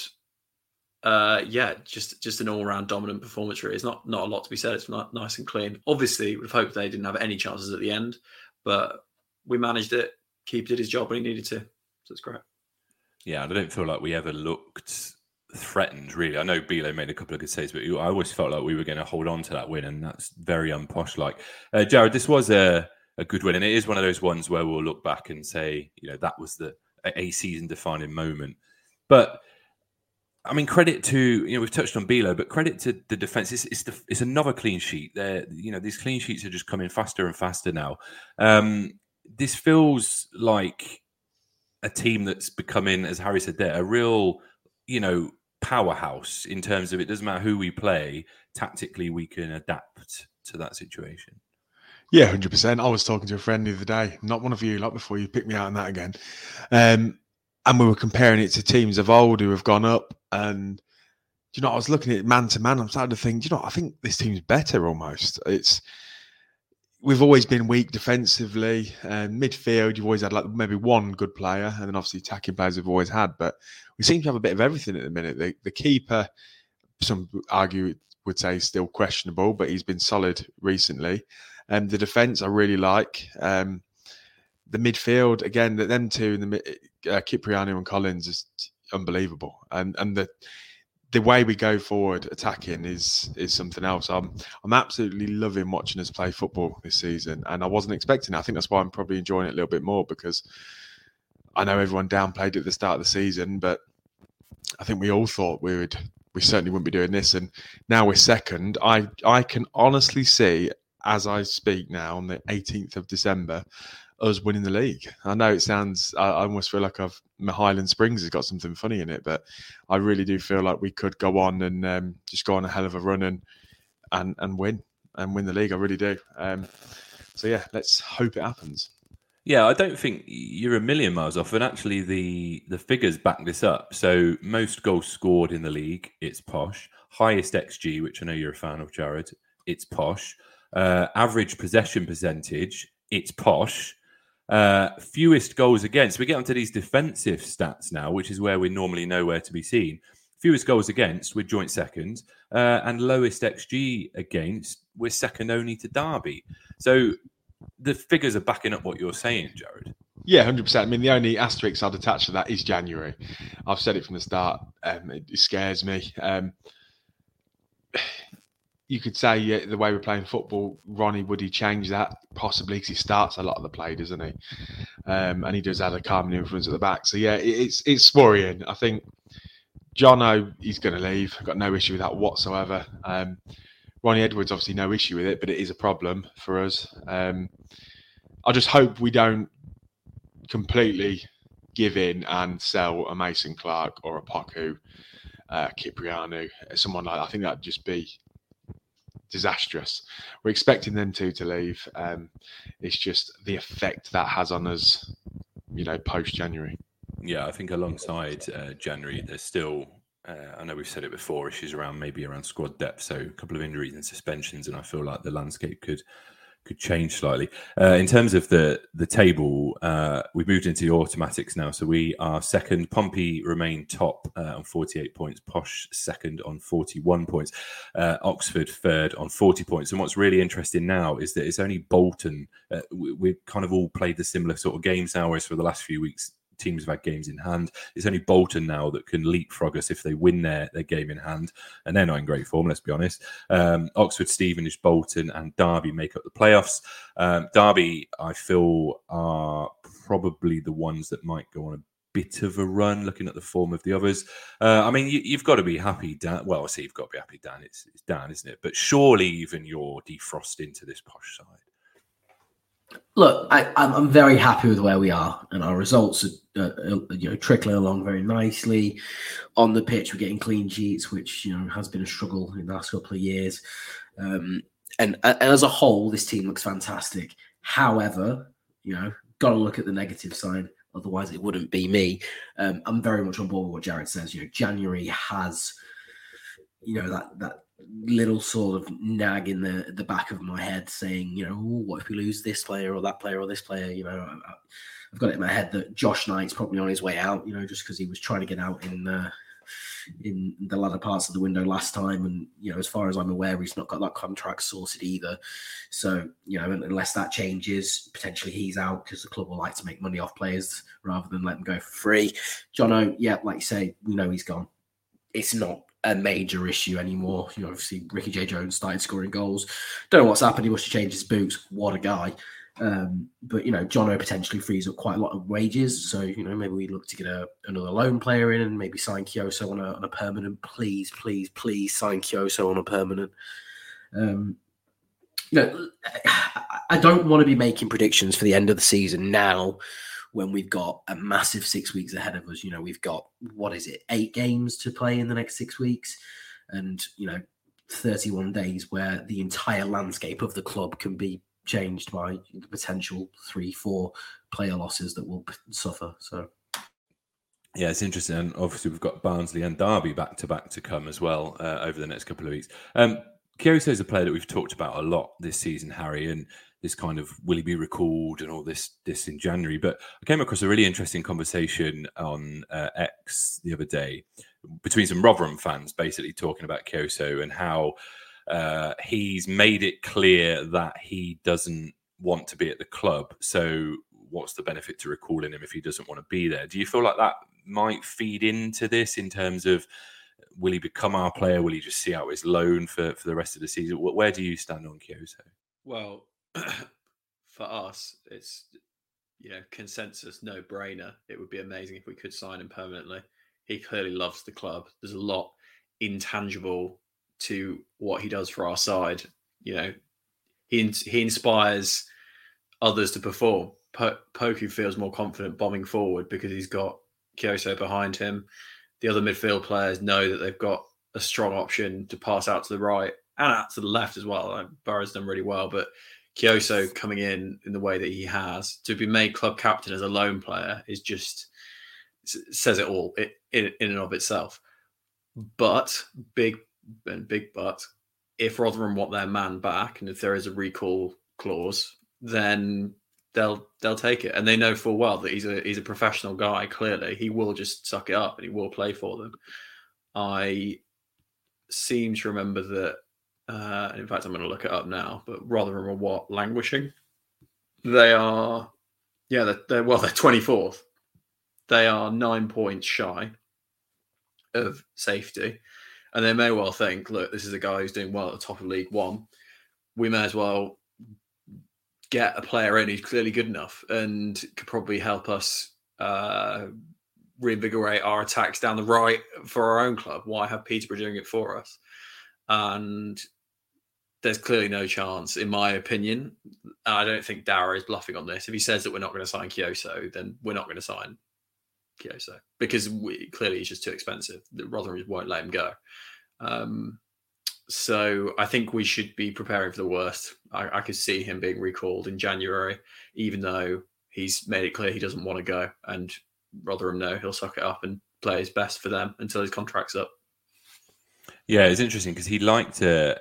uh, yeah, just just an all round dominant performance. Really, it's not not a lot to be said. It's not nice and clean. Obviously, we'd hoped they didn't have any chances at the end, but we managed it. Keep did his job when he needed to, so it's great. Yeah, and I don't feel like we ever looked threatened. Really, I know Bilo made a couple of good saves, but I always felt like we were going to hold on to that win, and that's very unposh. Like uh, Jarred, this was a a good win, and it is one of those ones where we'll look back and say, you know, that was the a season defining moment, but I mean, credit to you know we've touched on Bilo, but credit to the defense. It's it's, the, it's another clean sheet. There, you know, these clean sheets are just coming faster and faster now. Um, this feels like a team that's becoming, as Harry said there, a real you know powerhouse in terms of it doesn't matter who we play. Tactically, we can adapt to that situation. Yeah, hundred percent. I was talking to a friend the other day, not one of you, like before you picked me out on that again. Um, and we were comparing it to teams of old who have gone up. And you know, I was looking at man to man. I'm starting to think, you know, I think this team's better almost. It's we've always been weak defensively. Um, midfield, you've always had like maybe one good player, and then obviously attacking players we've always had. But we seem to have a bit of everything at the minute. The, the keeper, some argue would say, is still questionable, but he's been solid recently. And um, the defence, I really like. Um, the midfield again, them two, the uh, and Collins is unbelievable, and and the the way we go forward attacking is is something else. I'm I'm absolutely loving watching us play football this season, and I wasn't expecting. It. I think that's why I'm probably enjoying it a little bit more because I know everyone downplayed it at the start of the season, but I think we all thought we would we certainly wouldn't be doing this, and now we're second. I I can honestly see as I speak now on the 18th of December us winning the league. I know it sounds, I, I almost feel like I've, my Highland Springs has got something funny in it, but I really do feel like we could go on and um, just go on a hell of a run and, and, and win and win the league. I really do. Um, so yeah, let's hope it happens. Yeah, I don't think you're a million miles off, and actually the the figures back this up. So most goals scored in the league, it's posh. Highest xG, which I know you're a fan of, Jarred, it's posh. Uh, average possession percentage, it's posh. Uh, fewest goals against. We get onto these defensive stats now, which is where we're normally know where to be seen. Fewest goals against, we're joint second, uh, and lowest XG against, we're second only to Derby. So the figures are backing up what you're saying, Jarred. Yeah, hundred percent. I mean, the only asterisk I'd attach to that is January. I've said it from the start. Um, it, it, scares me. Um, you could say yeah, the way we're playing football, Ronnie would he change that possibly because he starts a lot of the play, doesn't he? Um, and he does have a calming influence at the back. So yeah, it's it's worrying. I think Jono he's going to leave. I've got no issue with that whatsoever. Um, Ronnie Edwards obviously no issue with it, but it is a problem for us. Um, I just hope we don't completely give in and sell a Mason Clark or a Poku, uh, Kyprianou, someone like that. I think that'd just be disastrous. We're expecting them two to leave. Um, it's just the effect that has on us, you know, post January. Yeah, I think alongside uh, January, there's still. Uh, I know we've said it before. Issues around maybe around squad depth, so a couple of injuries and suspensions, and I feel like the landscape could could change slightly. Uh, in terms of the the table, uh, we've moved into the automatics now, so we are second. Pompey remain top uh, on 48 points. Posh second on 41 points. Uh, Oxford third on 40 points. And what's really interesting now is that it's only Bolton. Uh, we, we've kind of all played the similar sort of games now, whereas for the last few weeks teams have had games in hand. It's only Bolton now that can leapfrog us if they win their, their game in hand, and they're not in great form, let's be honest. Um, Oxford, Stevenage, Bolton, and Derby make up the playoffs. Um, Derby, I feel, are probably the ones that might go on a bit of a run looking at the form of the others. Uh, I mean, you, have got to be happy, Dan. Well, I say you've got to be happy, Dan. It's, it's Dan, isn't it? But surely even you're defrosting to this posh side. Look, I, am very happy with where we are, and our results are, uh, you know, trickling along very nicely. On the pitch, we're getting clean sheets, which you know has been a struggle in the last couple of years. Um, and, and as a whole, this team looks fantastic. However, you know, got to look at the negative side. Otherwise, it wouldn't be me. Um, I'm very much on board with what Jarred says. You know, January has, you know, that that little sort of nag in the the back of my head saying, you know, what if we lose this player or that player or this player? You know, I, have got it in my head that Josh Knight's probably on his way out. You know, just because he was trying to get out in uh, in the latter parts of the window last time. And, you know, as far as I'm aware, he's not got that contract sorted either. So, you know, unless that changes, potentially he's out because the club will like to make money off players rather than let them go for free. Jono, yeah, like you say, we know he's gone. It's not a major issue anymore. You know, obviously Ricky J. Jones started scoring goals. Don't know what's happened. He must have changed his boots. What a guy. Um, but you know, Jono potentially frees up quite a lot of wages. So, you know, maybe we look to get a, another loan player in and maybe sign Kioso on a, on a permanent. Please, please, please sign Kioso on a permanent. Um, you know, I don't want to be making predictions for the end of the season now when we've got a massive six weeks ahead of us. You know, we've got what is it, eight games to play in the next six weeks, and you know, 31 days where the entire landscape of the club can be changed by the potential three, four player losses that will suffer. So. Yeah, it's interesting. And obviously, we've got Barnsley and Derby back to back to come as well uh, over the next couple of weeks. Um, Kioso is a player that we've talked about a lot this season, Harry, and this kind of will he be recalled and all this this in January. But I came across a really interesting conversation on uh, X the other day between some Rotherham fans, basically talking about Kioso and how uh, he's made it clear that he doesn't want to be at the club. So what's the benefit to recalling him if he doesn't want to be there? Do you feel like that might feed into this in terms of will he become our player? Will he just see out his loan for, for the rest of the season? Where do you stand on Kioso? Well, for us, it's you know consensus no brainer. It would be amazing if we could sign him permanently. He clearly loves the club. There's a lot intangible to what he does for our side. You know, he he inspires others to perform. Po- Poku feels more confident bombing forward because he's got Kioso behind him. The other midfield players know that they've got a strong option to pass out to the right and out to the left as well. Like Burrow's done really well, but Kioso coming in in the way that he has to be made club captain as a lone player is just says it all in, in and of itself. But big and big but if Rotherham want their man back and if there is a recall clause, then they'll they'll take it. And they know full well that he's a he's a professional guy. Clearly, he will just suck it up and he will play for them. I seem to remember that. Uh, in fact, I'm going to look it up now. But Rotherham are what languishing. They are, yeah, they're, they're well, they're 24th. They are nine points shy of safety and they may well think, look, this is a guy who's doing well at the top of League One. We may as well get a player in who's clearly good enough and could probably help us uh, reinvigorate our attacks down the right for our own club. Why have Peterborough doing it for us? And there's clearly no chance, in my opinion. I don't think Darragh is bluffing on this. If he says that we're not going to sign Kioso, then we're not going to sign Kioso because we, clearly he's just too expensive. The Rotherham won't let him go. Um, so I think we should be preparing for the worst. I, I, could see him being recalled in January, even though he's made it clear he doesn't want to go, and Rotherham know he'll suck it up and play his best for them until his contract's up. Yeah, it's interesting because he liked a,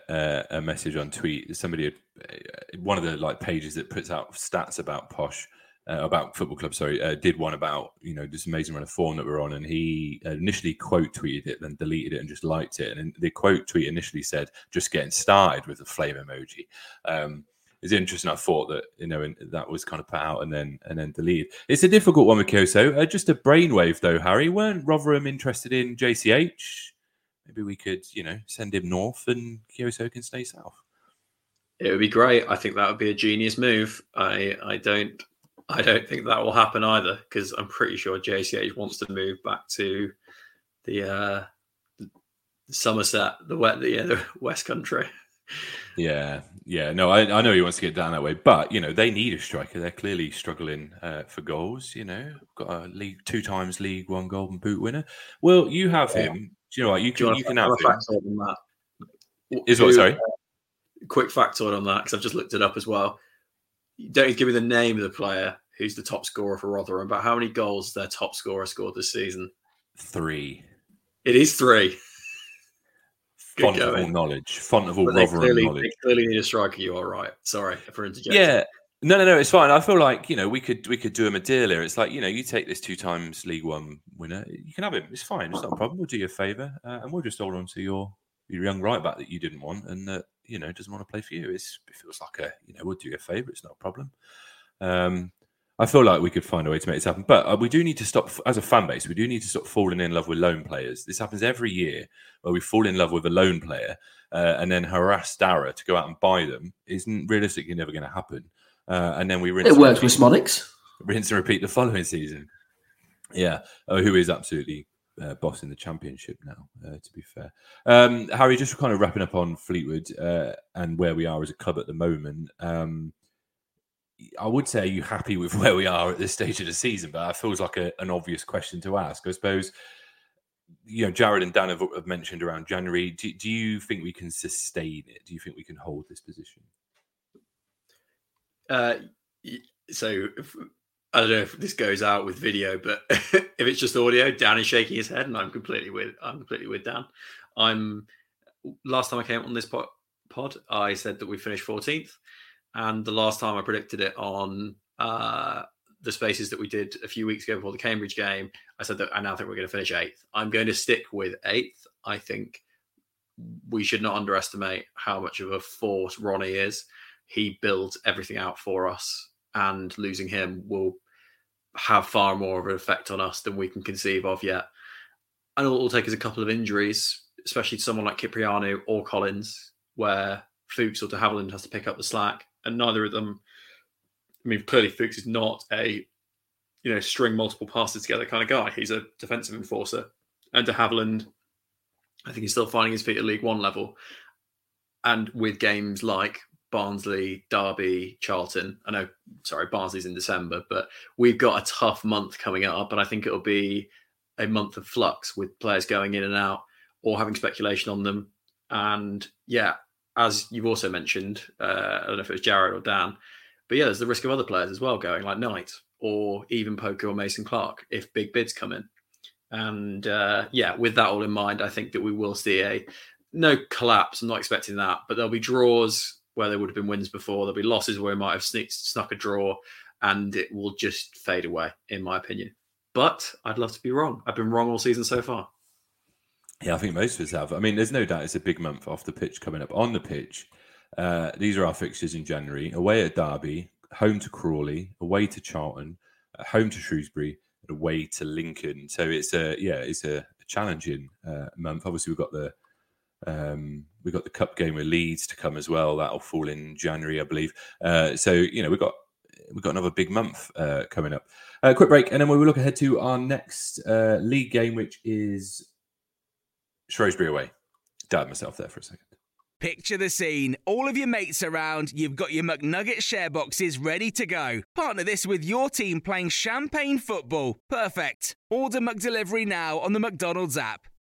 a, message on tweet. Somebody, had, one of the like pages that puts out stats about Posh uh, about football club. Sorry, uh, did one about you know this amazing run of form that we're on, and he initially quote tweeted it, then deleted it, and just liked it. And the quote tweet initially said, "Just getting started" with the flame emoji. Um, it's interesting. I thought that you know, and that was kind of put out and then and then deleted. It's a difficult one with Kioso. Uh, just a brainwave though, Harry. weren't Rotherham interested in JCH? Maybe we could, you know, send him north and Kioso can stay south. It would be great. I think that would be a genius move. I I don't I don't think that will happen either because I'm pretty sure JCH wants to move back to the uh, Somerset, the wet, the, yeah, the West Country. Yeah, yeah. No, I, I know he wants to get down that way, but you know they need a striker. They're clearly struggling uh, for goals. You know, got a league two times League One Golden Boot winner. Well, you have him. Do you know what? You can you, you can have him. Is what? Sorry. Quick factoid on that because I've just looked it up as well don't give me the name of the player who's the top scorer for Rotherham, but how many goals their top scorer scored this season? Three. It is three. Font of all knowledge. Font of all but Rotherham clearly, knowledge. They clearly need a striker. You are right. Sorry for interjecting. Yeah. No, no, no. It's fine. I feel like you know we could we could do him a deal here. It's like you know you take this two times League One winner, you can have him. It's fine. It's not a problem. We'll do you a favour, uh, and we'll just hold on to your your young right back that you didn't want, and that you know doesn't want to play for you. It's, it feels like a you know we'll do you a favour. It's not a problem. Um, I feel like we could find a way to make this happen, but uh, we do need to stop as a fan base. We do need to stop falling in love with loan players. This happens every year where we fall in love with a loan player uh, and then harass Darragh to go out and buy them. Isn't realistically never going to happen. Uh, and then we rinse It works with Szmodics. rinse and repeat the following season. Yeah, uh, who is absolutely uh, boss in the championship now. Uh, to be fair, um, Harry, just kind of wrapping up on Fleetwood uh, and where we are as a club at the moment. Um, I would say, are you happy with where we are at this stage of the season? But that feels like a, an obvious question to ask. I suppose, you know, Jarred and Dan have, have mentioned around January. Do, do you think we can sustain it? Do you think we can hold this position? Uh, so if, I don't know if this goes out with video, but if it's just audio, Dan is shaking his head, and I'm completely with I'm completely with Dan. I'm last time I came on this pod, pod I said that we finished 14th, and the last time I predicted it on uh, the spaces that we did a few weeks ago before the Cambridge game, I said that I now think we're going to finish eighth. I'm going to stick with eighth. I think we should not underestimate how much of a force Ronnie is. He builds everything out for us, and losing him will have far more of an effect on us than we can conceive of yet. And it will take is a couple of injuries, especially to someone like Kyprianou or Collins, where Fuchs or De Havilland has to pick up the slack, and neither of them. I mean, clearly Fuchs is not a you know string multiple passes together kind of guy. He's a defensive enforcer, and De Havilland, I think he's still finding his feet at League One level. And with games like Barnsley, Derby, Charlton, I know, sorry, Barnsley's in December, but we've got a tough month coming up, and I think it'll be a month of flux with players going in and out or having speculation on them. And yeah, as you've also mentioned, uh, I don't know if it was Jarred or Dan, but yeah, there's the risk of other players as well going, like Knight or even Poku or Mason Clark, if big bids come in. And uh, yeah, with that all in mind, I think that we will see a no collapse. I'm not expecting that, but there'll be draws where there would have been wins before. There'll be losses where we might have sneaked, snuck a draw, and it will just fade away, in my opinion. But I'd love to be wrong. I've been wrong all season so far. Yeah, I think most of us have. I mean, there's no doubt it's a big month off the pitch coming up. On the pitch, uh, these are our fixtures in January. Away at Derby, home to Crawley, away to Charlton, home to Shrewsbury, and away to Lincoln. So it's a yeah, it's a, challenging uh, month. Obviously, we've got the um, we've got the cup game with Leeds to come as well. That'll fall in January, I believe. Uh, so you know we've got we've got another big month uh, coming up. Uh, quick break, and then we will look ahead to our next uh, league game, which is Shrewsbury away. Dad myself there for a second. Picture the scene. All of your mates around, you've got your McNugget share boxes ready to go. Partner this with your team playing champagne football. Perfect. Order McDelivery now on the McDonald's app.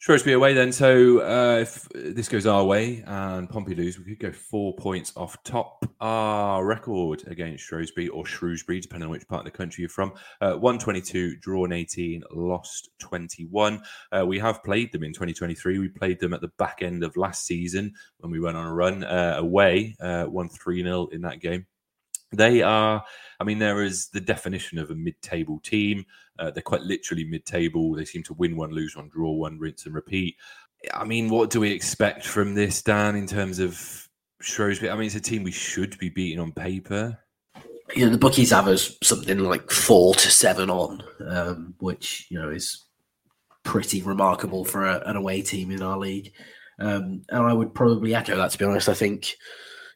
Shrewsbury away then. So uh, if this goes our way and Pompey lose, we could go four points off top our record against Shrewsbury or Shrewsbury, depending on which part of the country you're from. Uh, 122, drawn 18, lost 21. Uh, we have played them in 2023. We played them at the back end of last season when we went on a run uh, away, uh, 1 3 0 in that game. They are, I mean, there is the definition of a mid table team. Uh, they're quite literally mid table. They seem to win one, lose one, draw one, rinse and repeat. I mean, what do we expect from this, Dan, in terms of Shrewsbury? I mean, it's a team we should be beating on paper. You know, the bookies have us something like four to seven on, um, which, you know, is pretty remarkable for a, an away team in our league. Um, and I would probably echo that, to be honest. I think,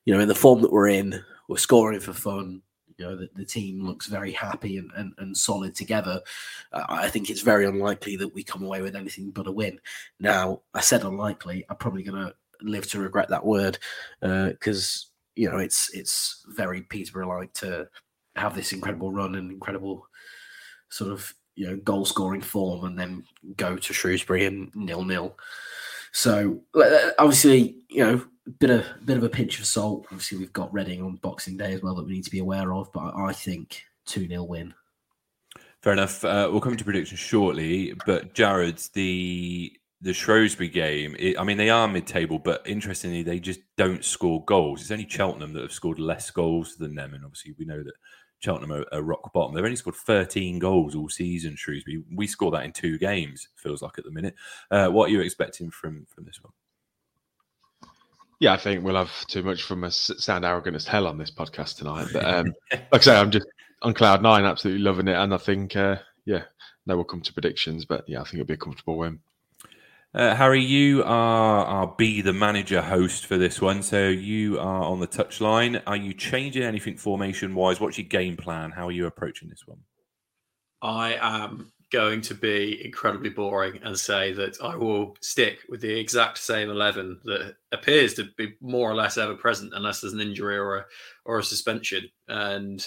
you know, in the form that we're in, we're scoring for fun. You know, the, the team looks very happy and, and, and solid together. Uh, I think it's very unlikely that we come away with anything but a win. Now, I said unlikely. I'm probably going to live to regret that word because, uh, you know, it's it's very Peterborough like to have this incredible run and incredible sort of you know goal scoring form and then go to Shrewsbury and nil nil. So obviously, you know, bit of bit of a pinch of salt. Obviously, we've got Reading on Boxing Day as well that we need to be aware of. But I think two 0 win. Fair enough. Uh, we'll come to predictions shortly. But Jarred, the the Shrewsbury game, it, I mean, they are mid table, but interestingly, they just don't score goals. It's only Cheltenham that have scored less goals than them, and obviously, we know that Cheltenham are, are, rock bottom. They've only scored 13 goals all season, Shrewsbury. We score that in two games, feels like at the minute. Uh, what are you expecting from, from this one? Yeah, I think we'll have too much from us sound arrogant as hell on this podcast tonight. But um, like I say, I'm just on cloud nine, absolutely loving it. And I think, uh, yeah, no, we'll come to predictions. But yeah, I think it'll be a comfortable win. Uh, Harry, you are our Be the Manager host for this one. So you are on the touchline. Are you changing anything formation wise? What's your game plan? How are you approaching this one? I am going to be incredibly boring and say that I will stick with the exact same 11 that appears to be more or less ever present, unless there's an injury or a, or a suspension. And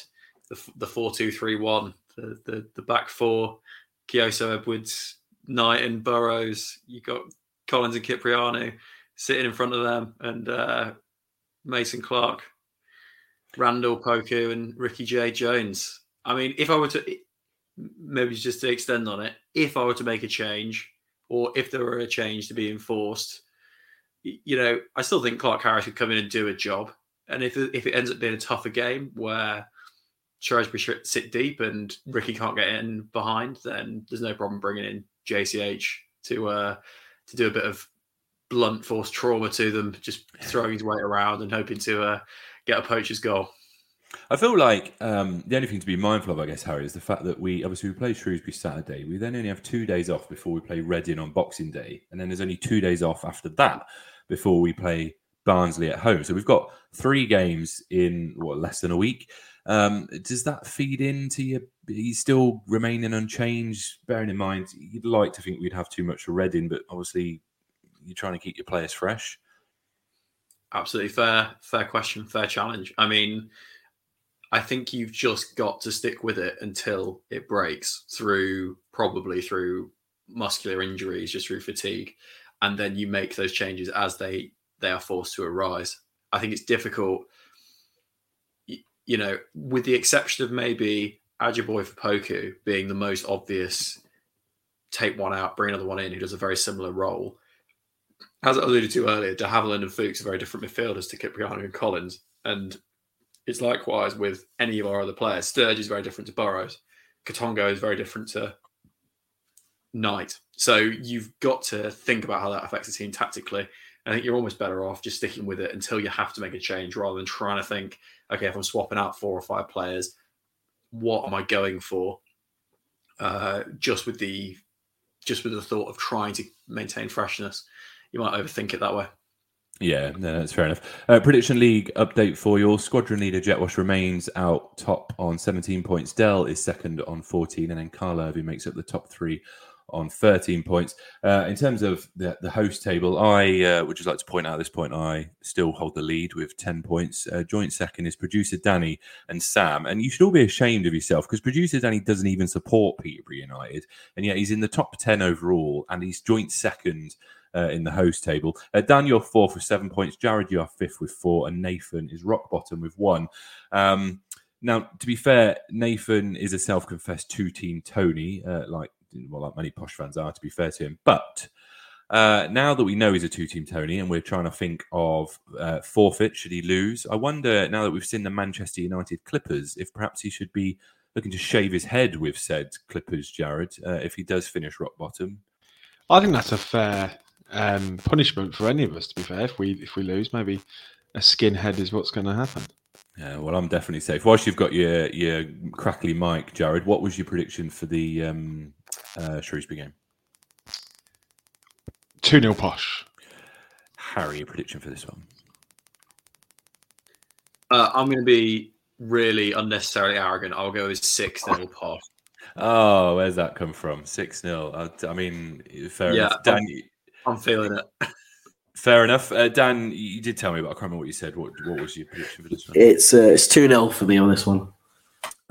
the, the 4 2 3 1, the, the, the back four, Kioso Edwards, Knight and Burrows. You got Collins and Kyprianou sitting in front of them, and uh, Mason Clark, Randall Poku, and Ricky J Jones. I mean, if I were to maybe just to extend on it, if I were to make a change, or if there were a change to be enforced, you know, I still think Clarke-Harris could come in and do a job. And if if it ends up being a tougher game where Shrewsbury sit deep and Ricky can't get in behind, then there's no problem bringing in JCH to uh, to do a bit of blunt force trauma to them, just throwing his weight around and hoping to uh, get a poacher's goal. I feel like um, the only thing to be mindful of, I guess, Harry, is the fact that we obviously we play Shrewsbury Saturday. We then only have two days off before we play Reading on Boxing Day, and then there's only two days off after that before we play Barnsley at home. So we've got three games in what less than a week. Um, does that feed into you? He's still remaining unchanged, bearing in mind you'd like to think we'd have too much for Reading, but obviously you're trying to keep your players fresh. Absolutely fair, fair question, fair challenge. I mean, I think you've just got to stick with it until it breaks through probably through muscular injuries, just through fatigue, and then you make those changes as they they are forced to arise. I think it's difficult you know, with the exception of maybe Ajiboye for Poku being the most obvious, take one out, bring another one in, who does a very similar role. As I alluded to earlier, De Havilland and Fuchs are very different midfielders to Kyprianou and Collins. And it's likewise with any of our other players. Sturge is very different to Burrows. Katongo is very different to Knight. So you've got to think about how that affects the team tactically. I think you're almost better off just sticking with it until you have to make a change rather than trying to think, okay, if I'm swapping out four or five players, what am I going for? Uh, just with the just with the thought of trying to maintain freshness, you might overthink it that way. Yeah, no, that's fair enough. Uh, Prediction League update for your squadron leader Jetwash remains out top on 17 points. Dell is second on 14, and then Carl Irving makes up the top three on 13 points. Uh, in terms of the, the host table, I uh, would just like to point out at this point, I still hold the lead with 10 points. Uh, joint second is producer Danny and Sam. And you should all be ashamed of yourself because producer Danny doesn't even support Peterborough United. And yet he's in the top 10 overall and he's joint second. Uh, in the host table. Uh, Dan, you're fourth with seven points. Jarred, you are fifth with four. And Nathan is rock bottom with one. Um, now, to be fair, Nathan is a self confessed two team Tony, uh, like well, like many posh fans are, to be fair to him. But uh, now that we know he's a two-team Tony, and we're trying to think of uh, forfeit should he lose, I wonder now that we've seen the Manchester United Clippers, if perhaps he should be looking to shave his head with said Clippers, Jarred, uh, if he does finish rock bottom. I think that's a fair um, punishment for any of us. To be fair, if we if we lose, maybe a skinhead is what's going to happen. Yeah, well, I'm definitely safe. Whilst you've got your your crackly mic, Jarred, what was your prediction for the um, uh, Shrewsbury game? 2 0 posh. Harry, a prediction for this one. Uh, I'm going to be really unnecessarily arrogant. I'll go as 6 0 Posh. Oh, where's that come from? 6 0. I, I mean, fair Yeah, enough. Dan, I'm feeling it. fair enough. Uh, Dan, you did tell me, but I can't remember what you said. What, what was your prediction for this one? It's uh, it's two 0 for me on this one.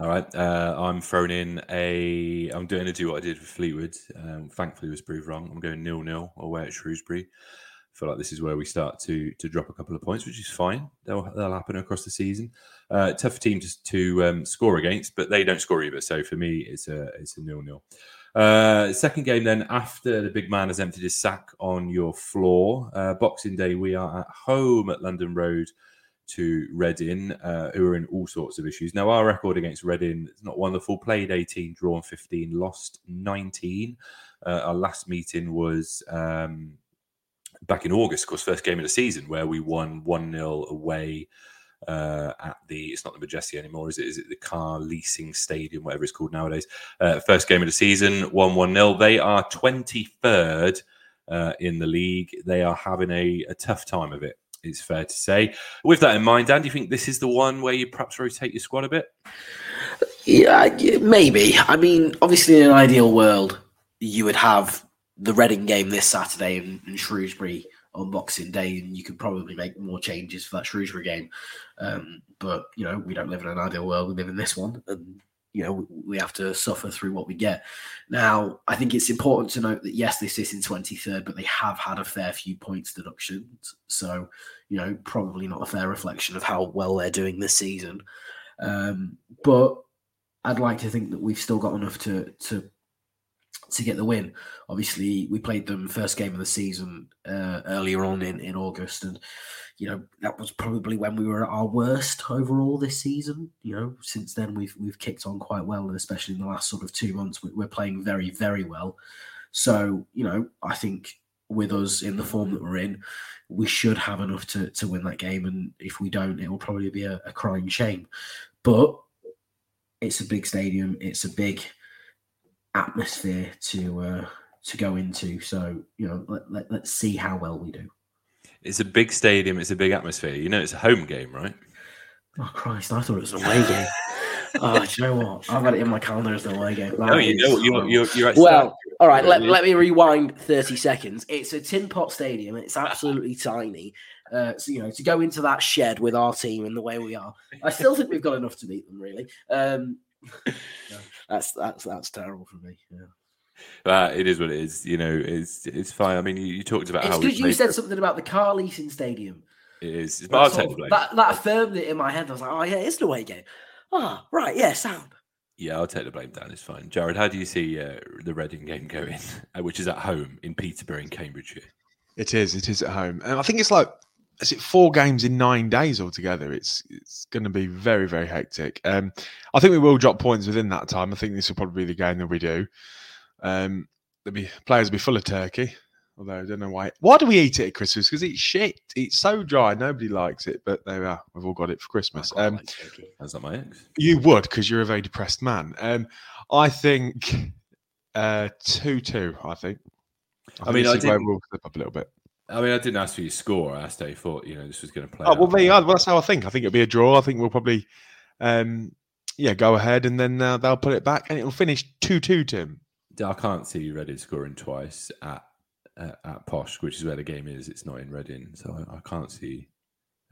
All right, uh, I'm throwing in a. I'm doing to do what I did for Fleetwood. Um, thankfully, was proved wrong. I'm going nil nil away at Shrewsbury. I feel like this is where we start to to drop a couple of points, which is fine. They'll, they'll happen across the season. Uh, tough team to, to um, score against, but they don't score either. So for me, it's a it's a nil nil. Uh, second game then after the big man has emptied his sack on your floor. Uh, Boxing Day, we are at home at London Road to Reading, uh, who are in all sorts of issues. Now, our record against Reading is not wonderful. Played 18, drawn 15, lost 19. Uh, our last meeting was um, back in August, of course, first game of the season, where we won 1 0 away uh, at the, it's not the Madejski anymore, is it? Is it the Car Leasing Stadium, whatever it's called nowadays? Uh, first game of the season, 1 1 0. They are 23rd uh, in the league. They are having a, a tough time of it it's fair to say. With that in mind, Dan, do you think this is the one where you perhaps rotate your squad a bit? Yeah, maybe. I mean, obviously, in an ideal world, you would have the Reading game this Saturday and, and Shrewsbury on Boxing Day, and you could probably make more changes for that Shrewsbury game. Um, but you know, we don't live in an ideal world; we live in this one, and you know, we have to suffer through what we get. Now, I think it's important to note that yes, this is in 23rd, but they have had a fair few points deductions. So, you know, probably not a fair reflection of how well they're doing this season. Um, but I'd like to think that we've still got enough to to to get the win. Obviously, we played them first game of the season uh, earlier on in, in August, and you know that was probably when we were at our worst overall this season. You know, since then we've we've kicked on quite well, and especially in the last sort of two months, we're playing very very well. So you know, I think with us in the form that we're in, we should have enough to to win that game, and if we don't, it will probably be a, a crying shame. But it's a big stadium. It's a big atmosphere to uh, to go into. So you know, let, let, let's see how well we do. It's a big stadium. It's a big atmosphere. You know, it's a home game, right? Oh Christ! I thought it was an away game. oh, do you know what? I've got it in my calendar as an away game. No, you know, you're you're, you're at well. All right, let, let me rewind 30 seconds. It's a tin pot stadium. It's absolutely tiny. Uh, so, you know, to go into that shed with our team and the way we are, I still think we've got enough to beat them, really. Um, that's that's that's terrible for me. Yeah. Uh, it is what it is. You know, it's it's fine. I mean, you, you talked about it's how because you said something about the car leasing stadium. It is. It's but sort of, that, that affirmed it in my head. I was like, oh yeah, it's the away game. Ah, oh, right, yeah, sound. Yeah, I'll take the blame down. It's fine. Jarred, how do you see uh, the Reading game going, which is at home in Peterborough in Cambridgeshire? It is. It is at home, and I think it's like is it four games in nine days altogether? It's it's going to be very very hectic. Um, I think we will drop points within that time. I think this will probably be the game that we do. Um, there'll be players will be full of turkey. Although I don't know why. Why do we eat it at Christmas? Because it's shit. It's so dry. Nobody likes it. But there we are. We've all got it for Christmas. Um, That's not my ex. You would because you're a very depressed man. Um, I think uh, two two. I think. I, I mean, I did, we'll slip up a little bit. I mean, I didn't ask for your score. I asked how you thought you know this was going to play. Oh well, there you are. Well, that's how I think. I think it'll be a draw. I think we'll probably, um, yeah, go ahead and then uh, they'll put it back and it'll finish two two. Tim. I can't see Reading scoring twice at uh, at Posh, which is where the game is. It's not in Reading, so I, I can't see.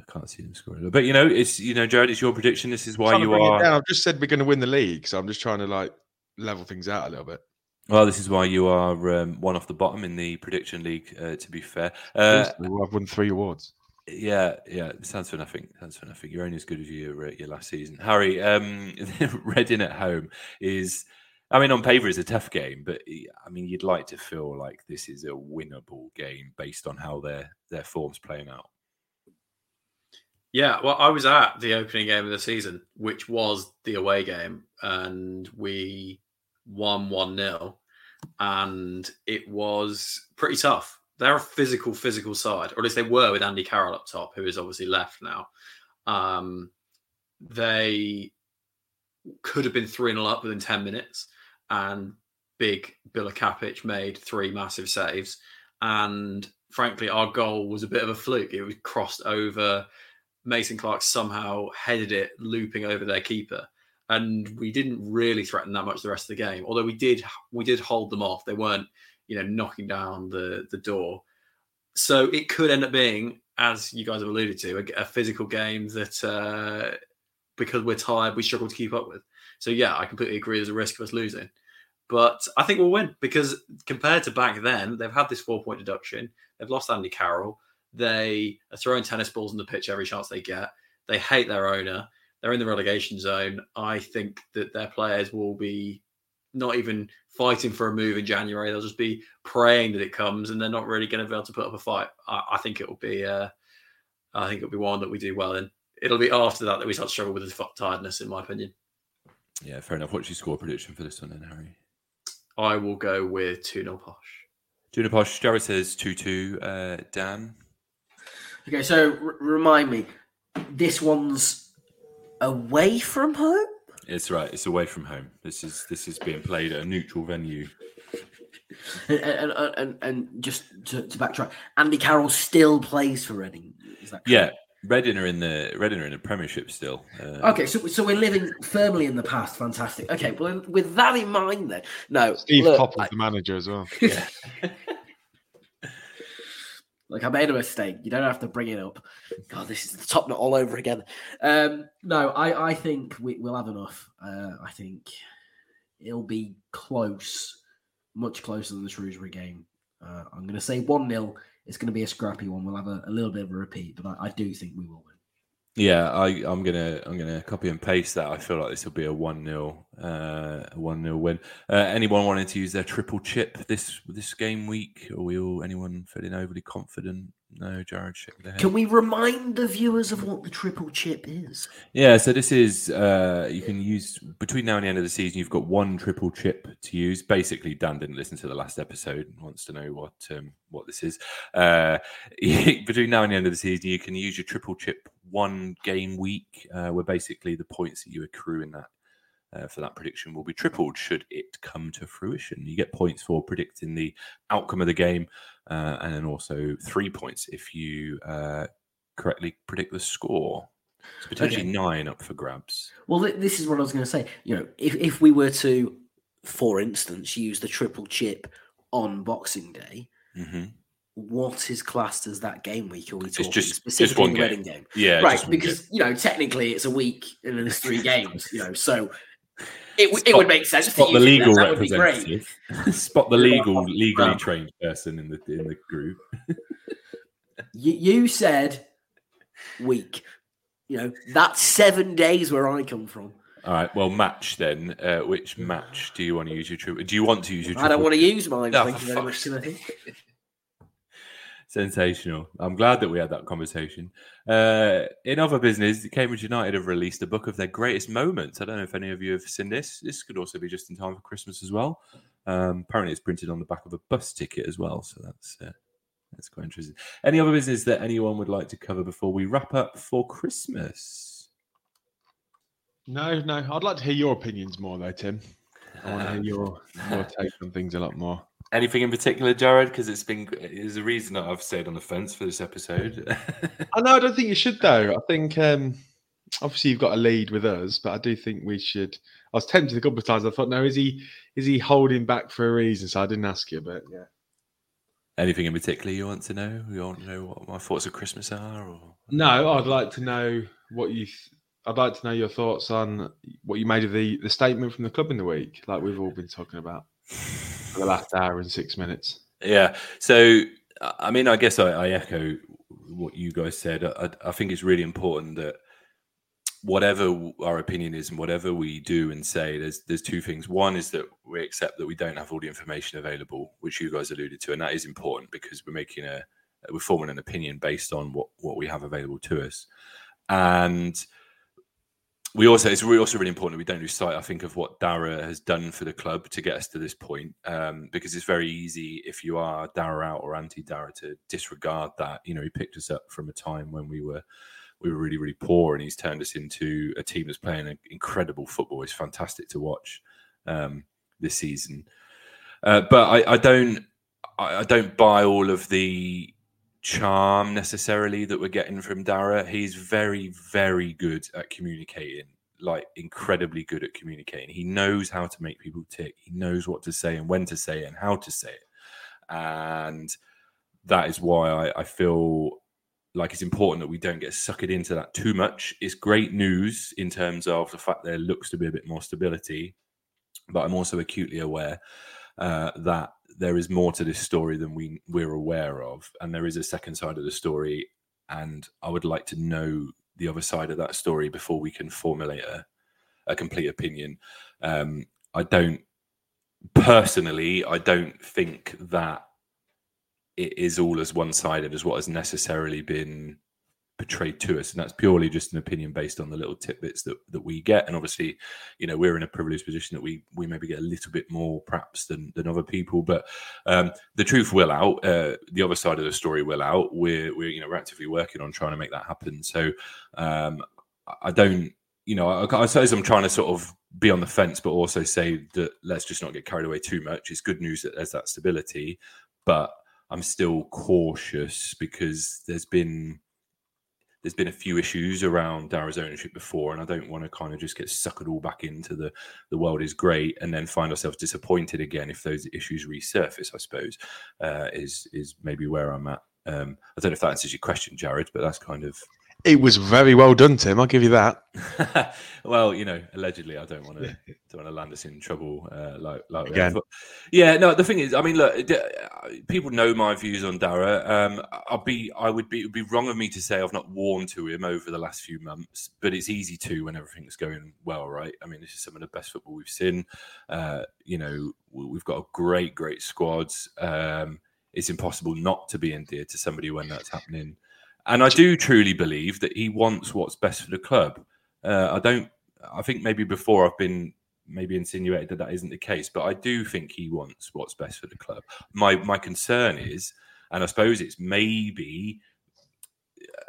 I can't see them scoring. But you know, it's you know, Jarred, it's your prediction. This is why you are. I've just said we're going to win the league, so I'm just trying to like level things out a little bit. Well, this is why you are um, one off the bottom in the prediction league. Uh, to be fair, uh, I've won three awards. Yeah, yeah, stands for nothing. Stands for nothing. You're only as good as your uh, your last season, Harry. Um, Reading at home is I mean, on paper, is a tough game, but I mean, you'd like to feel like this is a winnable game based on how their their form's playing out. Yeah, well, I was at the opening game of the season, which was the away game, and we won 1 0. And it was pretty tough. They're a physical, physical side, or at least they were with Andy Carroll up top, who is obviously left now. Um, they could have been 3 0 up within 10 minutes and big Bilokapic made three massive saves. and frankly, our goal was a bit of a fluke. It was crossed over. Mason Clark somehow headed it, looping over their keeper, and we didn't really threaten that much the rest of the game. Although we did, we did hold them off. They weren't, you know, knocking down the the door. So it could end up being, as you guys have alluded to, a, a physical game that, uh, because we're tired, we struggle to keep up with. So yeah, I completely agree. There's a risk of us losing. But I think we'll win because compared to back then, they've had this four point deduction. They've lost Andy Carroll. They are throwing tennis balls on the pitch every chance they get. They hate their owner. They're in the relegation zone. I think that their players will be not even fighting for a move in January. They'll just be praying that it comes, and they're not really going to be able to put up a fight. I, I think it will be. Uh, I think it'll be one that we do well in. It'll be after that that we start to struggle with the tiredness, in my opinion. Yeah, fair enough. What's your score prediction for this one, then, Harry? I will go with 2 0 Posh. 2 0 Posh. Jarred says 2 2. Uh, Dan? Okay, so r- remind me, this one's away from home? It's right. It's away from home. This is this is being played at a neutral venue. And, and, and, and, and just to, to backtrack, Andy Carroll still plays for Reading. Is that correct? Yeah, Reading are in the Reading are in the Premiership still. Uh, Okay, so so we're living firmly in the past. Fantastic. Okay, well, with that in mind, then no, Steve look, Coppell's I- the manager as well. Like I made a mistake. You don't have to bring it up. God, this is the top knot all over again. Um, no, I, I think we, we'll have enough. Uh, I think it'll be close, much closer than the Shrewsbury game. Uh, I'm going to say 1 0. It's going to be a scrappy one. We'll have a, a little bit of a repeat, but I, I do think we will win. Yeah, I, I'm gonna I'm gonna copy and paste that. I feel like this will be a one 0 uh, one 0 win. Uh, anyone wanting to use their triple chip this this game week? Are we all anyone feeling overly confident? No, Jarred, head. Can we remind the viewers of what the triple chip is? Yeah, so this is uh, you can use between now and the end of the season. You've got one triple chip to use. Basically, Dan didn't listen to the last episode and wants to know what um, what this is. Uh, between now and the end of the season, you can use your triple chip one game week, uh, where basically the points that you accrue in that uh, for that prediction will be tripled should it come to fruition. You get points for predicting the outcome of the game, uh, and then also three points if you uh, correctly predict the score. It's potentially Okay. nine up for grabs. Well, th- this is what I was going to say. You know, if, if we were to, for instance, use the triple chip on Boxing Day, hmm what is classed as that game week? Are we talking just- just specifically one the game. Reading game? Yeah, right, just one because you know technically it's a week and then there's three games. You know, so it, w- it would make sense. Spot the legal That would be great. representative. Spot the legal, legally trained person in the in the group. You, you said week. You know, that's seven days where I come from. All right. Well, match then. Uh, which match do you want to use your triple? Do you want to use your? I don't want to use mine. Oh, Thank you very much, Timothy. Sensational. I'm glad that we had that conversation. Uh, in other business, Cambridge United have released a book of their greatest moments. I don't know if any of you have seen this. This could also be just in time for Christmas as well. Um, apparently, it's printed on the back of a bus ticket as well. So that's uh, that's quite interesting. Any other business that anyone would like to cover before we wrap up for Christmas? No, no. I'd like to hear your opinions more, though, Tim. I want to hear your, your take on things a lot more. Anything in particular, Jarred? Because it's been there's a reason that I've stayed on the fence for this episode. I know. I don't think you should, though. I think um, obviously you've got a lead with us, but I do think we should. I was tempted a couple of times. I thought, no, is he is he holding back for a reason? So I didn't ask you, but yeah. Anything in particular you want to know? You want to know what my thoughts of Christmas are? Or No, I'd like to know what you. Th- I'd like to know your thoughts on what you made of the the statement from the club in the week, like we've all been talking about for the last hour and six minutes. Yeah. So, I mean, I guess I, I echo what you guys said. I, I think it's really important that whatever our opinion is and whatever we do and say, there's there's two things. One is that we accept that we don't have all the information available, which you guys alluded to, and that is important because we're making a we're forming an opinion based on what what we have available to us, and we also it's also really important that we don't lose sight, I think, of what Darragh has done for the club to get us to this point. Um, because it's very easy if you are Darragh out or anti Darragh to disregard that. You know, he picked us up from a time when we were we were really really poor, and he's turned us into a team that's playing incredible football. It's fantastic to watch um, this season. Uh, but I, I don't I don't buy all of the charm necessarily that we're getting from Darragh. He's very, very good at communicating, like incredibly good at communicating. He knows how to make people tick. He knows what to say and when to say it and how to say it. And that is why I, I feel like it's important that we don't get sucked into that too much. It's great news in terms of the fact there looks to be a bit more stability, but I'm also acutely aware uh, that there is more to this story than we we're aware of, and there is a second side of the story, and I would like to know the other side of that story before we can formulate a, a complete opinion. Um, I don't personally, I don't think that it is all as one-sided as what has necessarily been portrayed to us. And that's purely just an opinion based on the little tidbits that, that we get. And obviously you know we're in a privileged position that we we maybe get a little bit more perhaps than than other people. But um, the truth will out uh, the other side of the story will out. We're we're you know we're actively working on trying to make that happen. So um, i don't you know I, I suppose i'm trying to sort of be on the fence but also say that let's just not get carried away too much. It's good news that there's that stability but i'm still cautious because there's been there's been a few issues around Darragh's ownership before, and I don't want to kind of just get suckered all back into the the world is great and then find ourselves disappointed again if those issues resurface. I suppose uh, is is maybe where I'm at. Um, I don't know if that answers your question, Jarred, but that's kind of It was very well done, Tim. I'll give you that. well, you know, allegedly, I don't want to don't want to land us in trouble uh, like like Again. But, yeah, no. The thing is, I mean, look, d- people know my views on Darragh. Um, I'll be, I would be, it would be wrong of me to say I've not warmed to him over the last few months, but it's easy to when everything's going well, right? I mean, this is some of the best football we've seen. Uh, you know, we- we've got a great, great squad. Um, it's impossible not to be endeared to somebody when that's happening. And I do truly believe that he wants what's best for the club. Uh, I don't. I think maybe before I've been maybe insinuated that that isn't the case, but I do think he wants what's best for the club. My my concern is, and I suppose it's maybe,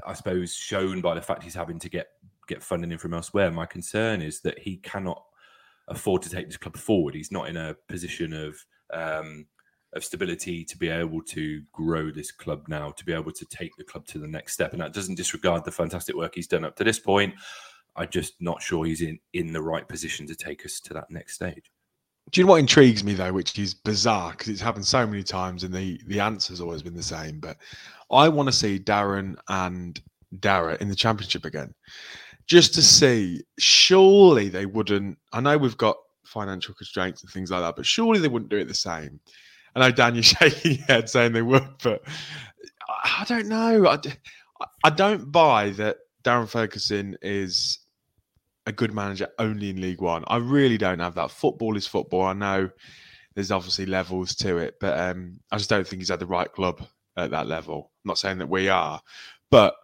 I suppose shown by the fact he's having to get get funding in from elsewhere. My concern is that he cannot afford to take this club forward. He's not in a position of um, of stability to be able to grow this club now, to be able to take the club to the next step. And that doesn't disregard the fantastic work he's done up to this point. I'm just not sure he's in in the right position to take us to that next stage. Do you know what intrigues me though, which is bizarre because it's happened so many times and the the answer's always been the same. But I want to see Darren and Darragh in the championship again, just to see. Surely they wouldn't. I know we've got financial constraints and things like that, but surely they wouldn't do it the same. I know Dan, you're shaking your head saying they would, but I don't know. I, I don't buy that Darren Ferguson is a good manager only in League One. I really don't have that. Football is football. I know there's obviously levels to it, but um, I just don't think he's at the right club at that level. I'm not saying that we are, but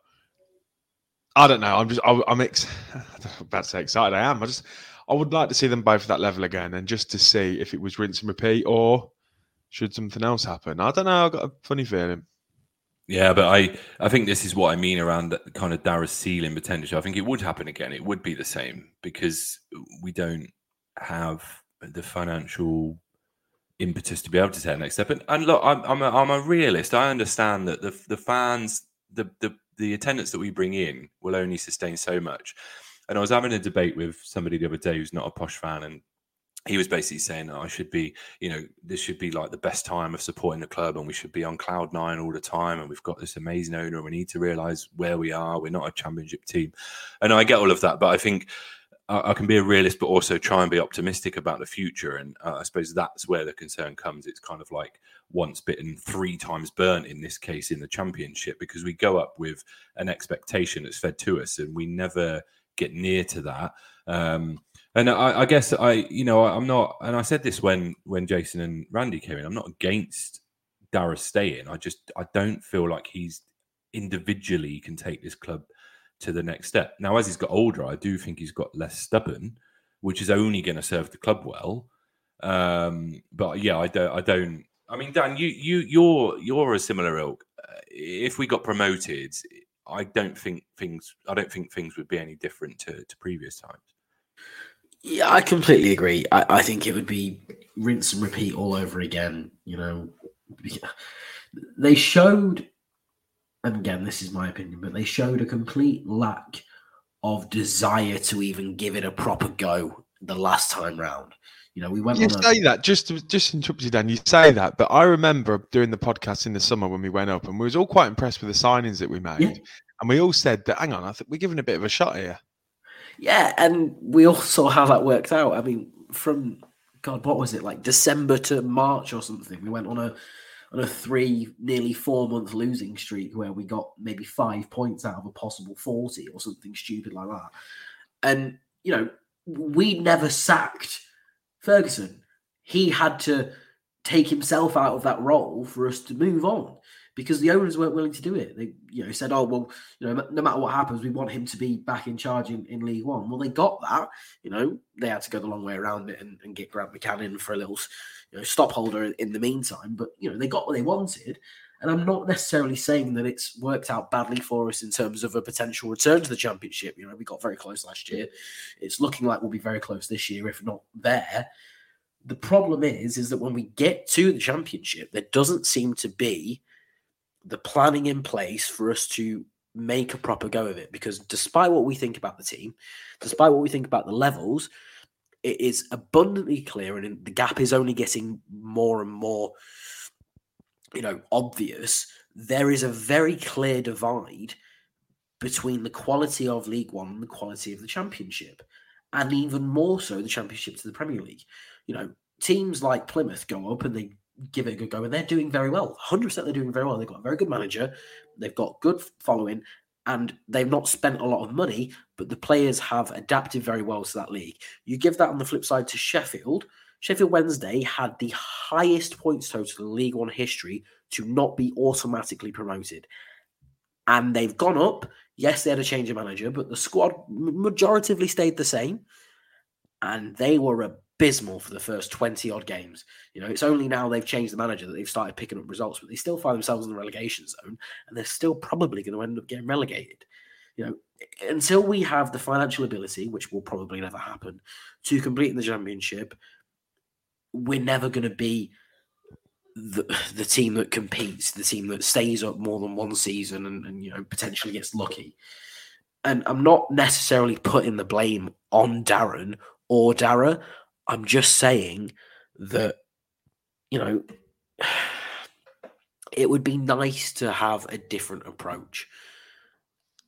I don't know. I'm just I, I'm ex- about to say excited. I am. I just I would like to see them both at that level again, and just to see if it was rinse and repeat or should something else happen. I don't know. I've got a funny feeling. Yeah, but I, I think this is what I mean around that kind of Darragh's ceiling potential. I think it would happen again. It would be the same because we don't have the financial impetus to be able to take the next step. And, and look, I'm, I'm, a, I'm a realist. I understand that the the fans, the, the the attendance that we bring in will only sustain so much. And I was having a debate with somebody the other day who's not a posh fan, and he was basically saying that I should be, you know, this should be like the best time of supporting the club, and we should be on cloud nine all the time. And we've got this amazing owner, and we need to realize where we are. We're not a championship team, and I get all of that, but I think I, I can be a realist, but also try and be optimistic about the future. And uh, I suppose that's where the concern comes. It's kind of like once bitten, three times burnt in this case in the championship, because we go up with an expectation that's fed to us, and we never get near to that. Um, and I, I guess I, you know, I'm not, and I said this when when Jason and Randy came in. I'm not against Darragh staying. I just I don't feel like he's individually can take this club to the next step. Now, as he's got older, I do think he's got less stubborn, which is only going to serve the club well. Um, but yeah, I don't, I don't. I mean, Dan, you you you're you're a similar ilk. Uh, If we got promoted, I don't think things. I don't think things would be any different to, to previous times. Yeah, I completely agree. I, I think it would be rinse and repeat all over again. You know, they showed, and again, this is my opinion, but they showed a complete lack of desire to even give it a proper go the last time round. You know, we went. You a- say that just to, just interrupt you, Dan. You say that, but I remember doing the podcast in the summer when we went up, and we was all quite impressed with the signings that we made, Yeah. and we all said that. Hang on, I think we're giving a bit of a shot here. Yeah, and we all saw how that worked out. I mean, from God, what was it like December to March or something? We went on a on a three, nearly four month losing streak where we got maybe five points out of a possible forty or something stupid like that. And you know, we never sacked Ferguson. He had to take himself out of that role for us to move on because the owners weren't willing to do it. They, you know, said, "Oh well, you know, no matter what happens, we want him to be back in charge in, in League One." Well, they got that. You know, they had to go the long way around it and, and get Grant McCann for a little, you know, stop holder in, in the meantime. But you know, they got what they wanted. And I'm not necessarily saying that it's worked out badly for us in terms of a potential return to the championship. You know, we got very close last year. It's looking like we'll be very close this year, if not there. The problem is, is that when we get to the championship, there doesn't seem to be the planning in place for us to make a proper go of it. Because despite what we think about the team, despite what we think about the levels, it is abundantly clear, and the gap is only getting more and more, you know, obvious. There is a very clear divide between the quality of League One and the quality of the Championship, and even more so the Championship to the Premier League. You know, teams like Plymouth go up and they give it a good go, and they're doing very well. 100% they're doing very well. They've got a very good manager, they've got good following, and they've not spent a lot of money, but the players have adapted very well to that league. You give that on the flip side to Sheffield. Sheffield Wednesday had the highest points total in League One history to not be automatically promoted. And they've gone up. Yes, they had a change of manager, but the squad majoritively stayed the same. And they were abysmal for the first 20 odd games. You know, it's only now they've changed the manager that they've started picking up results, but they still find themselves in the relegation zone and they're still probably going to end up getting relegated. You know, until we have the financial ability, which will probably never happen, to complete the championship, we're never going to be the, the team that competes, the team that stays up more than one season and, and you know potentially gets lucky. And I'm not necessarily putting the blame on Darren or Darragh. I'm just saying that you know it would be nice to have a different approach.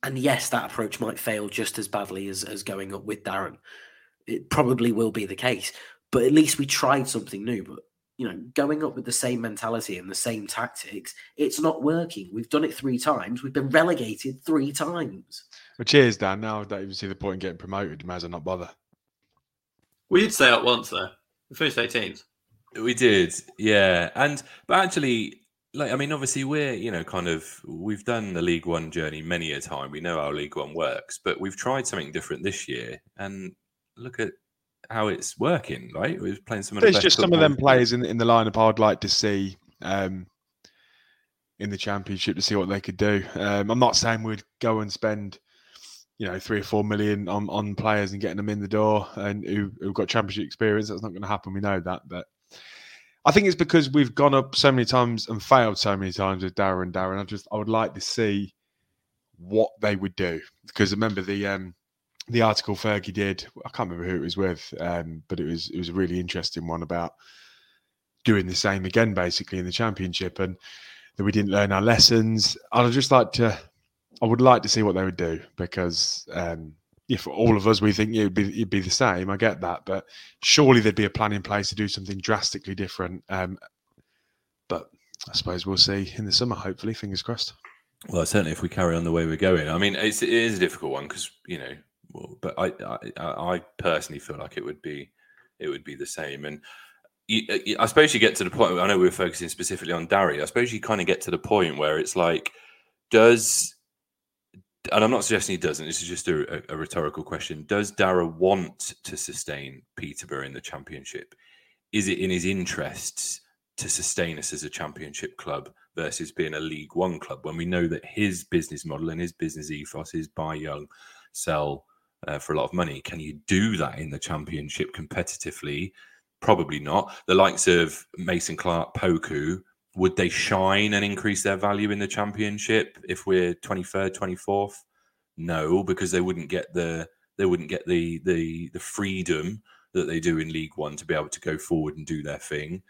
And yes, that approach might fail just as badly as, as going up with Darren. It probably will be the case. But at least we tried something new. But you know, going up with the same mentality and the same tactics, it's not working. We've done it three times. We've been relegated three times. Well, cheers, Dan. Now I don't even see the point in getting promoted. Might as well not bother. We did stay up once though. We finished 18th. We did, yeah. And but actually, like I mean, obviously we're you know kind of we've done the League One journey many a time. We know how League One works, but we've tried something different this year, and look at how it's working. Right, we're playing some. Of the There's best just some of them players in in the lineup I'd like to see um, in the championship to see what they could do. Um, I'm not saying we'd go and spend you know three or four million on on players and getting them in the door and who who've got championship experience. That's not going to happen. We know that, but. I think it's because we've gone up so many times and failed so many times with Darren and Darren. I just I would like to see what they would do because remember the um the article Fergie did. I can't remember who it was with, um, but it was it was a really interesting one about doing the same again, basically in the championship, and that we didn't learn our lessons. I'd just like to, I would like to see what they would do because um, if all of us we think it'd be it'd be the same, I get that, but surely there'd be a plan in place to do something drastically different. Um, but I suppose we'll see in the summer. Hopefully, fingers crossed. Well, certainly if we carry on the way we're going. I mean, it's, it is a difficult one because you know, well, but I, I I personally feel like it would be it would be the same. And you- I suppose you get to the point. I know we were focusing specifically on Darry. I suppose you kind of get to the point where it's like, does and I'm not suggesting he doesn't. This is just a, a, rhetorical question. Does Darragh want to sustain Peterborough in the championship? Is it in his interests to sustain us as a championship club versus being a League One club when we know that his business model and his business ethos is buy young, sell uh, for a lot of money? Can you do that in the championship competitively? Probably not. The likes of Mason-Clark, Poku would they shine and increase their value in the championship if we're 23rd, 24th? No, because they wouldn't get the they wouldn't get the the the freedom that they do in League One to be able to go forward and do their thing.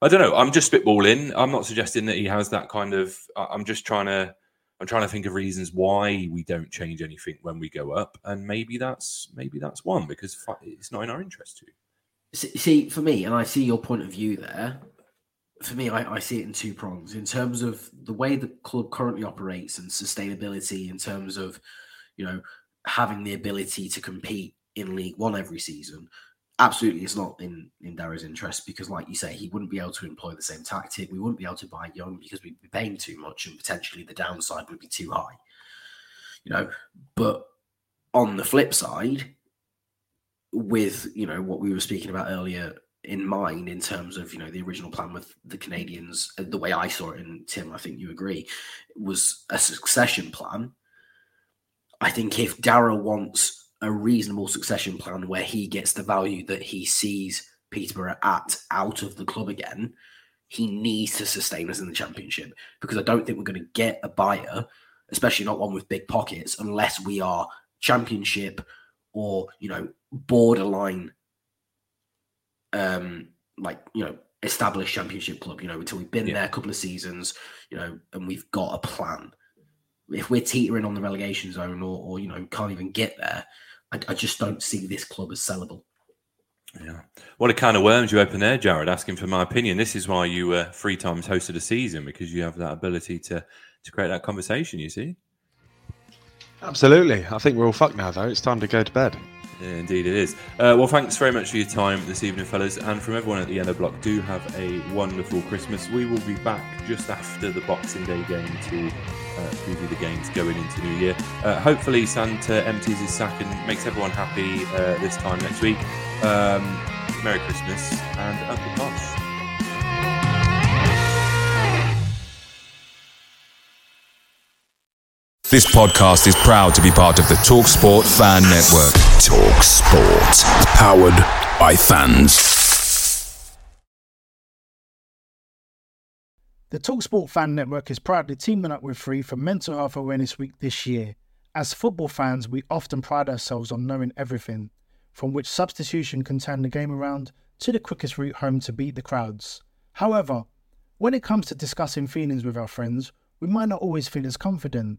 I don't know. I'm just spitballing. I'm not suggesting that he has that kind of. I'm just trying to. I'm trying to think of reasons why we don't change anything when we go up, and maybe that's maybe that's one because it's not in our interest to. See, for me, and I see your point of view there. For me, I, I see it in two prongs. In terms of the way the club currently operates and sustainability, in terms of you know having the ability to compete in League One every season, absolutely it's not in in Darragh's interest because, like you say, he wouldn't be able to employ the same tactic. We wouldn't be able to buy young because we'd be paying too much, and potentially the downside would be too high. You know, but on the flip side, with you know what we were speaking about earlier in mind in terms of you know the original plan with the Canadians, uh, the way I saw it, and Tim, I think you agree, was a succession plan. I think if Darragh wants a reasonable succession plan where he gets the value that he sees Peterborough at out of the club again, he needs to sustain us in the championship because I don't think we're going to get a buyer, especially not one with big pockets, unless we are championship or you know borderline, um, like you know established championship club. You know until we've been yeah. there a couple of seasons, you know, and we've got a plan. If we're teetering on the relegation zone or, or you know can't even get there, I, I just don't see this club as sellable. Yeah. What a can of worms you open there, Jarred, asking for my opinion. This is why you were three times hosted a season because you have that ability to, to create that conversation, you see? Absolutely. I think we're all fucked now, though. It's time to go to bed. Indeed, it is. Uh, well, thanks very much for your time this evening, fellas. And from everyone at the Yellow Block, do have a wonderful Christmas. We will be back just after the Boxing Day game to uh, preview the games going into New Year. Uh, hopefully, Santa empties his sack and makes everyone happy uh, this time next week. Um, Merry Christmas and Uncle Posh. This podcast is proud to be part of the TalkSport Fan Network. TalkSport, powered by fans. The TalkSport Fan Network is proudly teaming up with Free for Mental Health Awareness Week this year. As football fans, we often pride ourselves on knowing everything, from which substitution can turn the game around to the quickest route home to beat the crowds. However, when it comes to discussing feelings with our friends, we might not always feel as confident.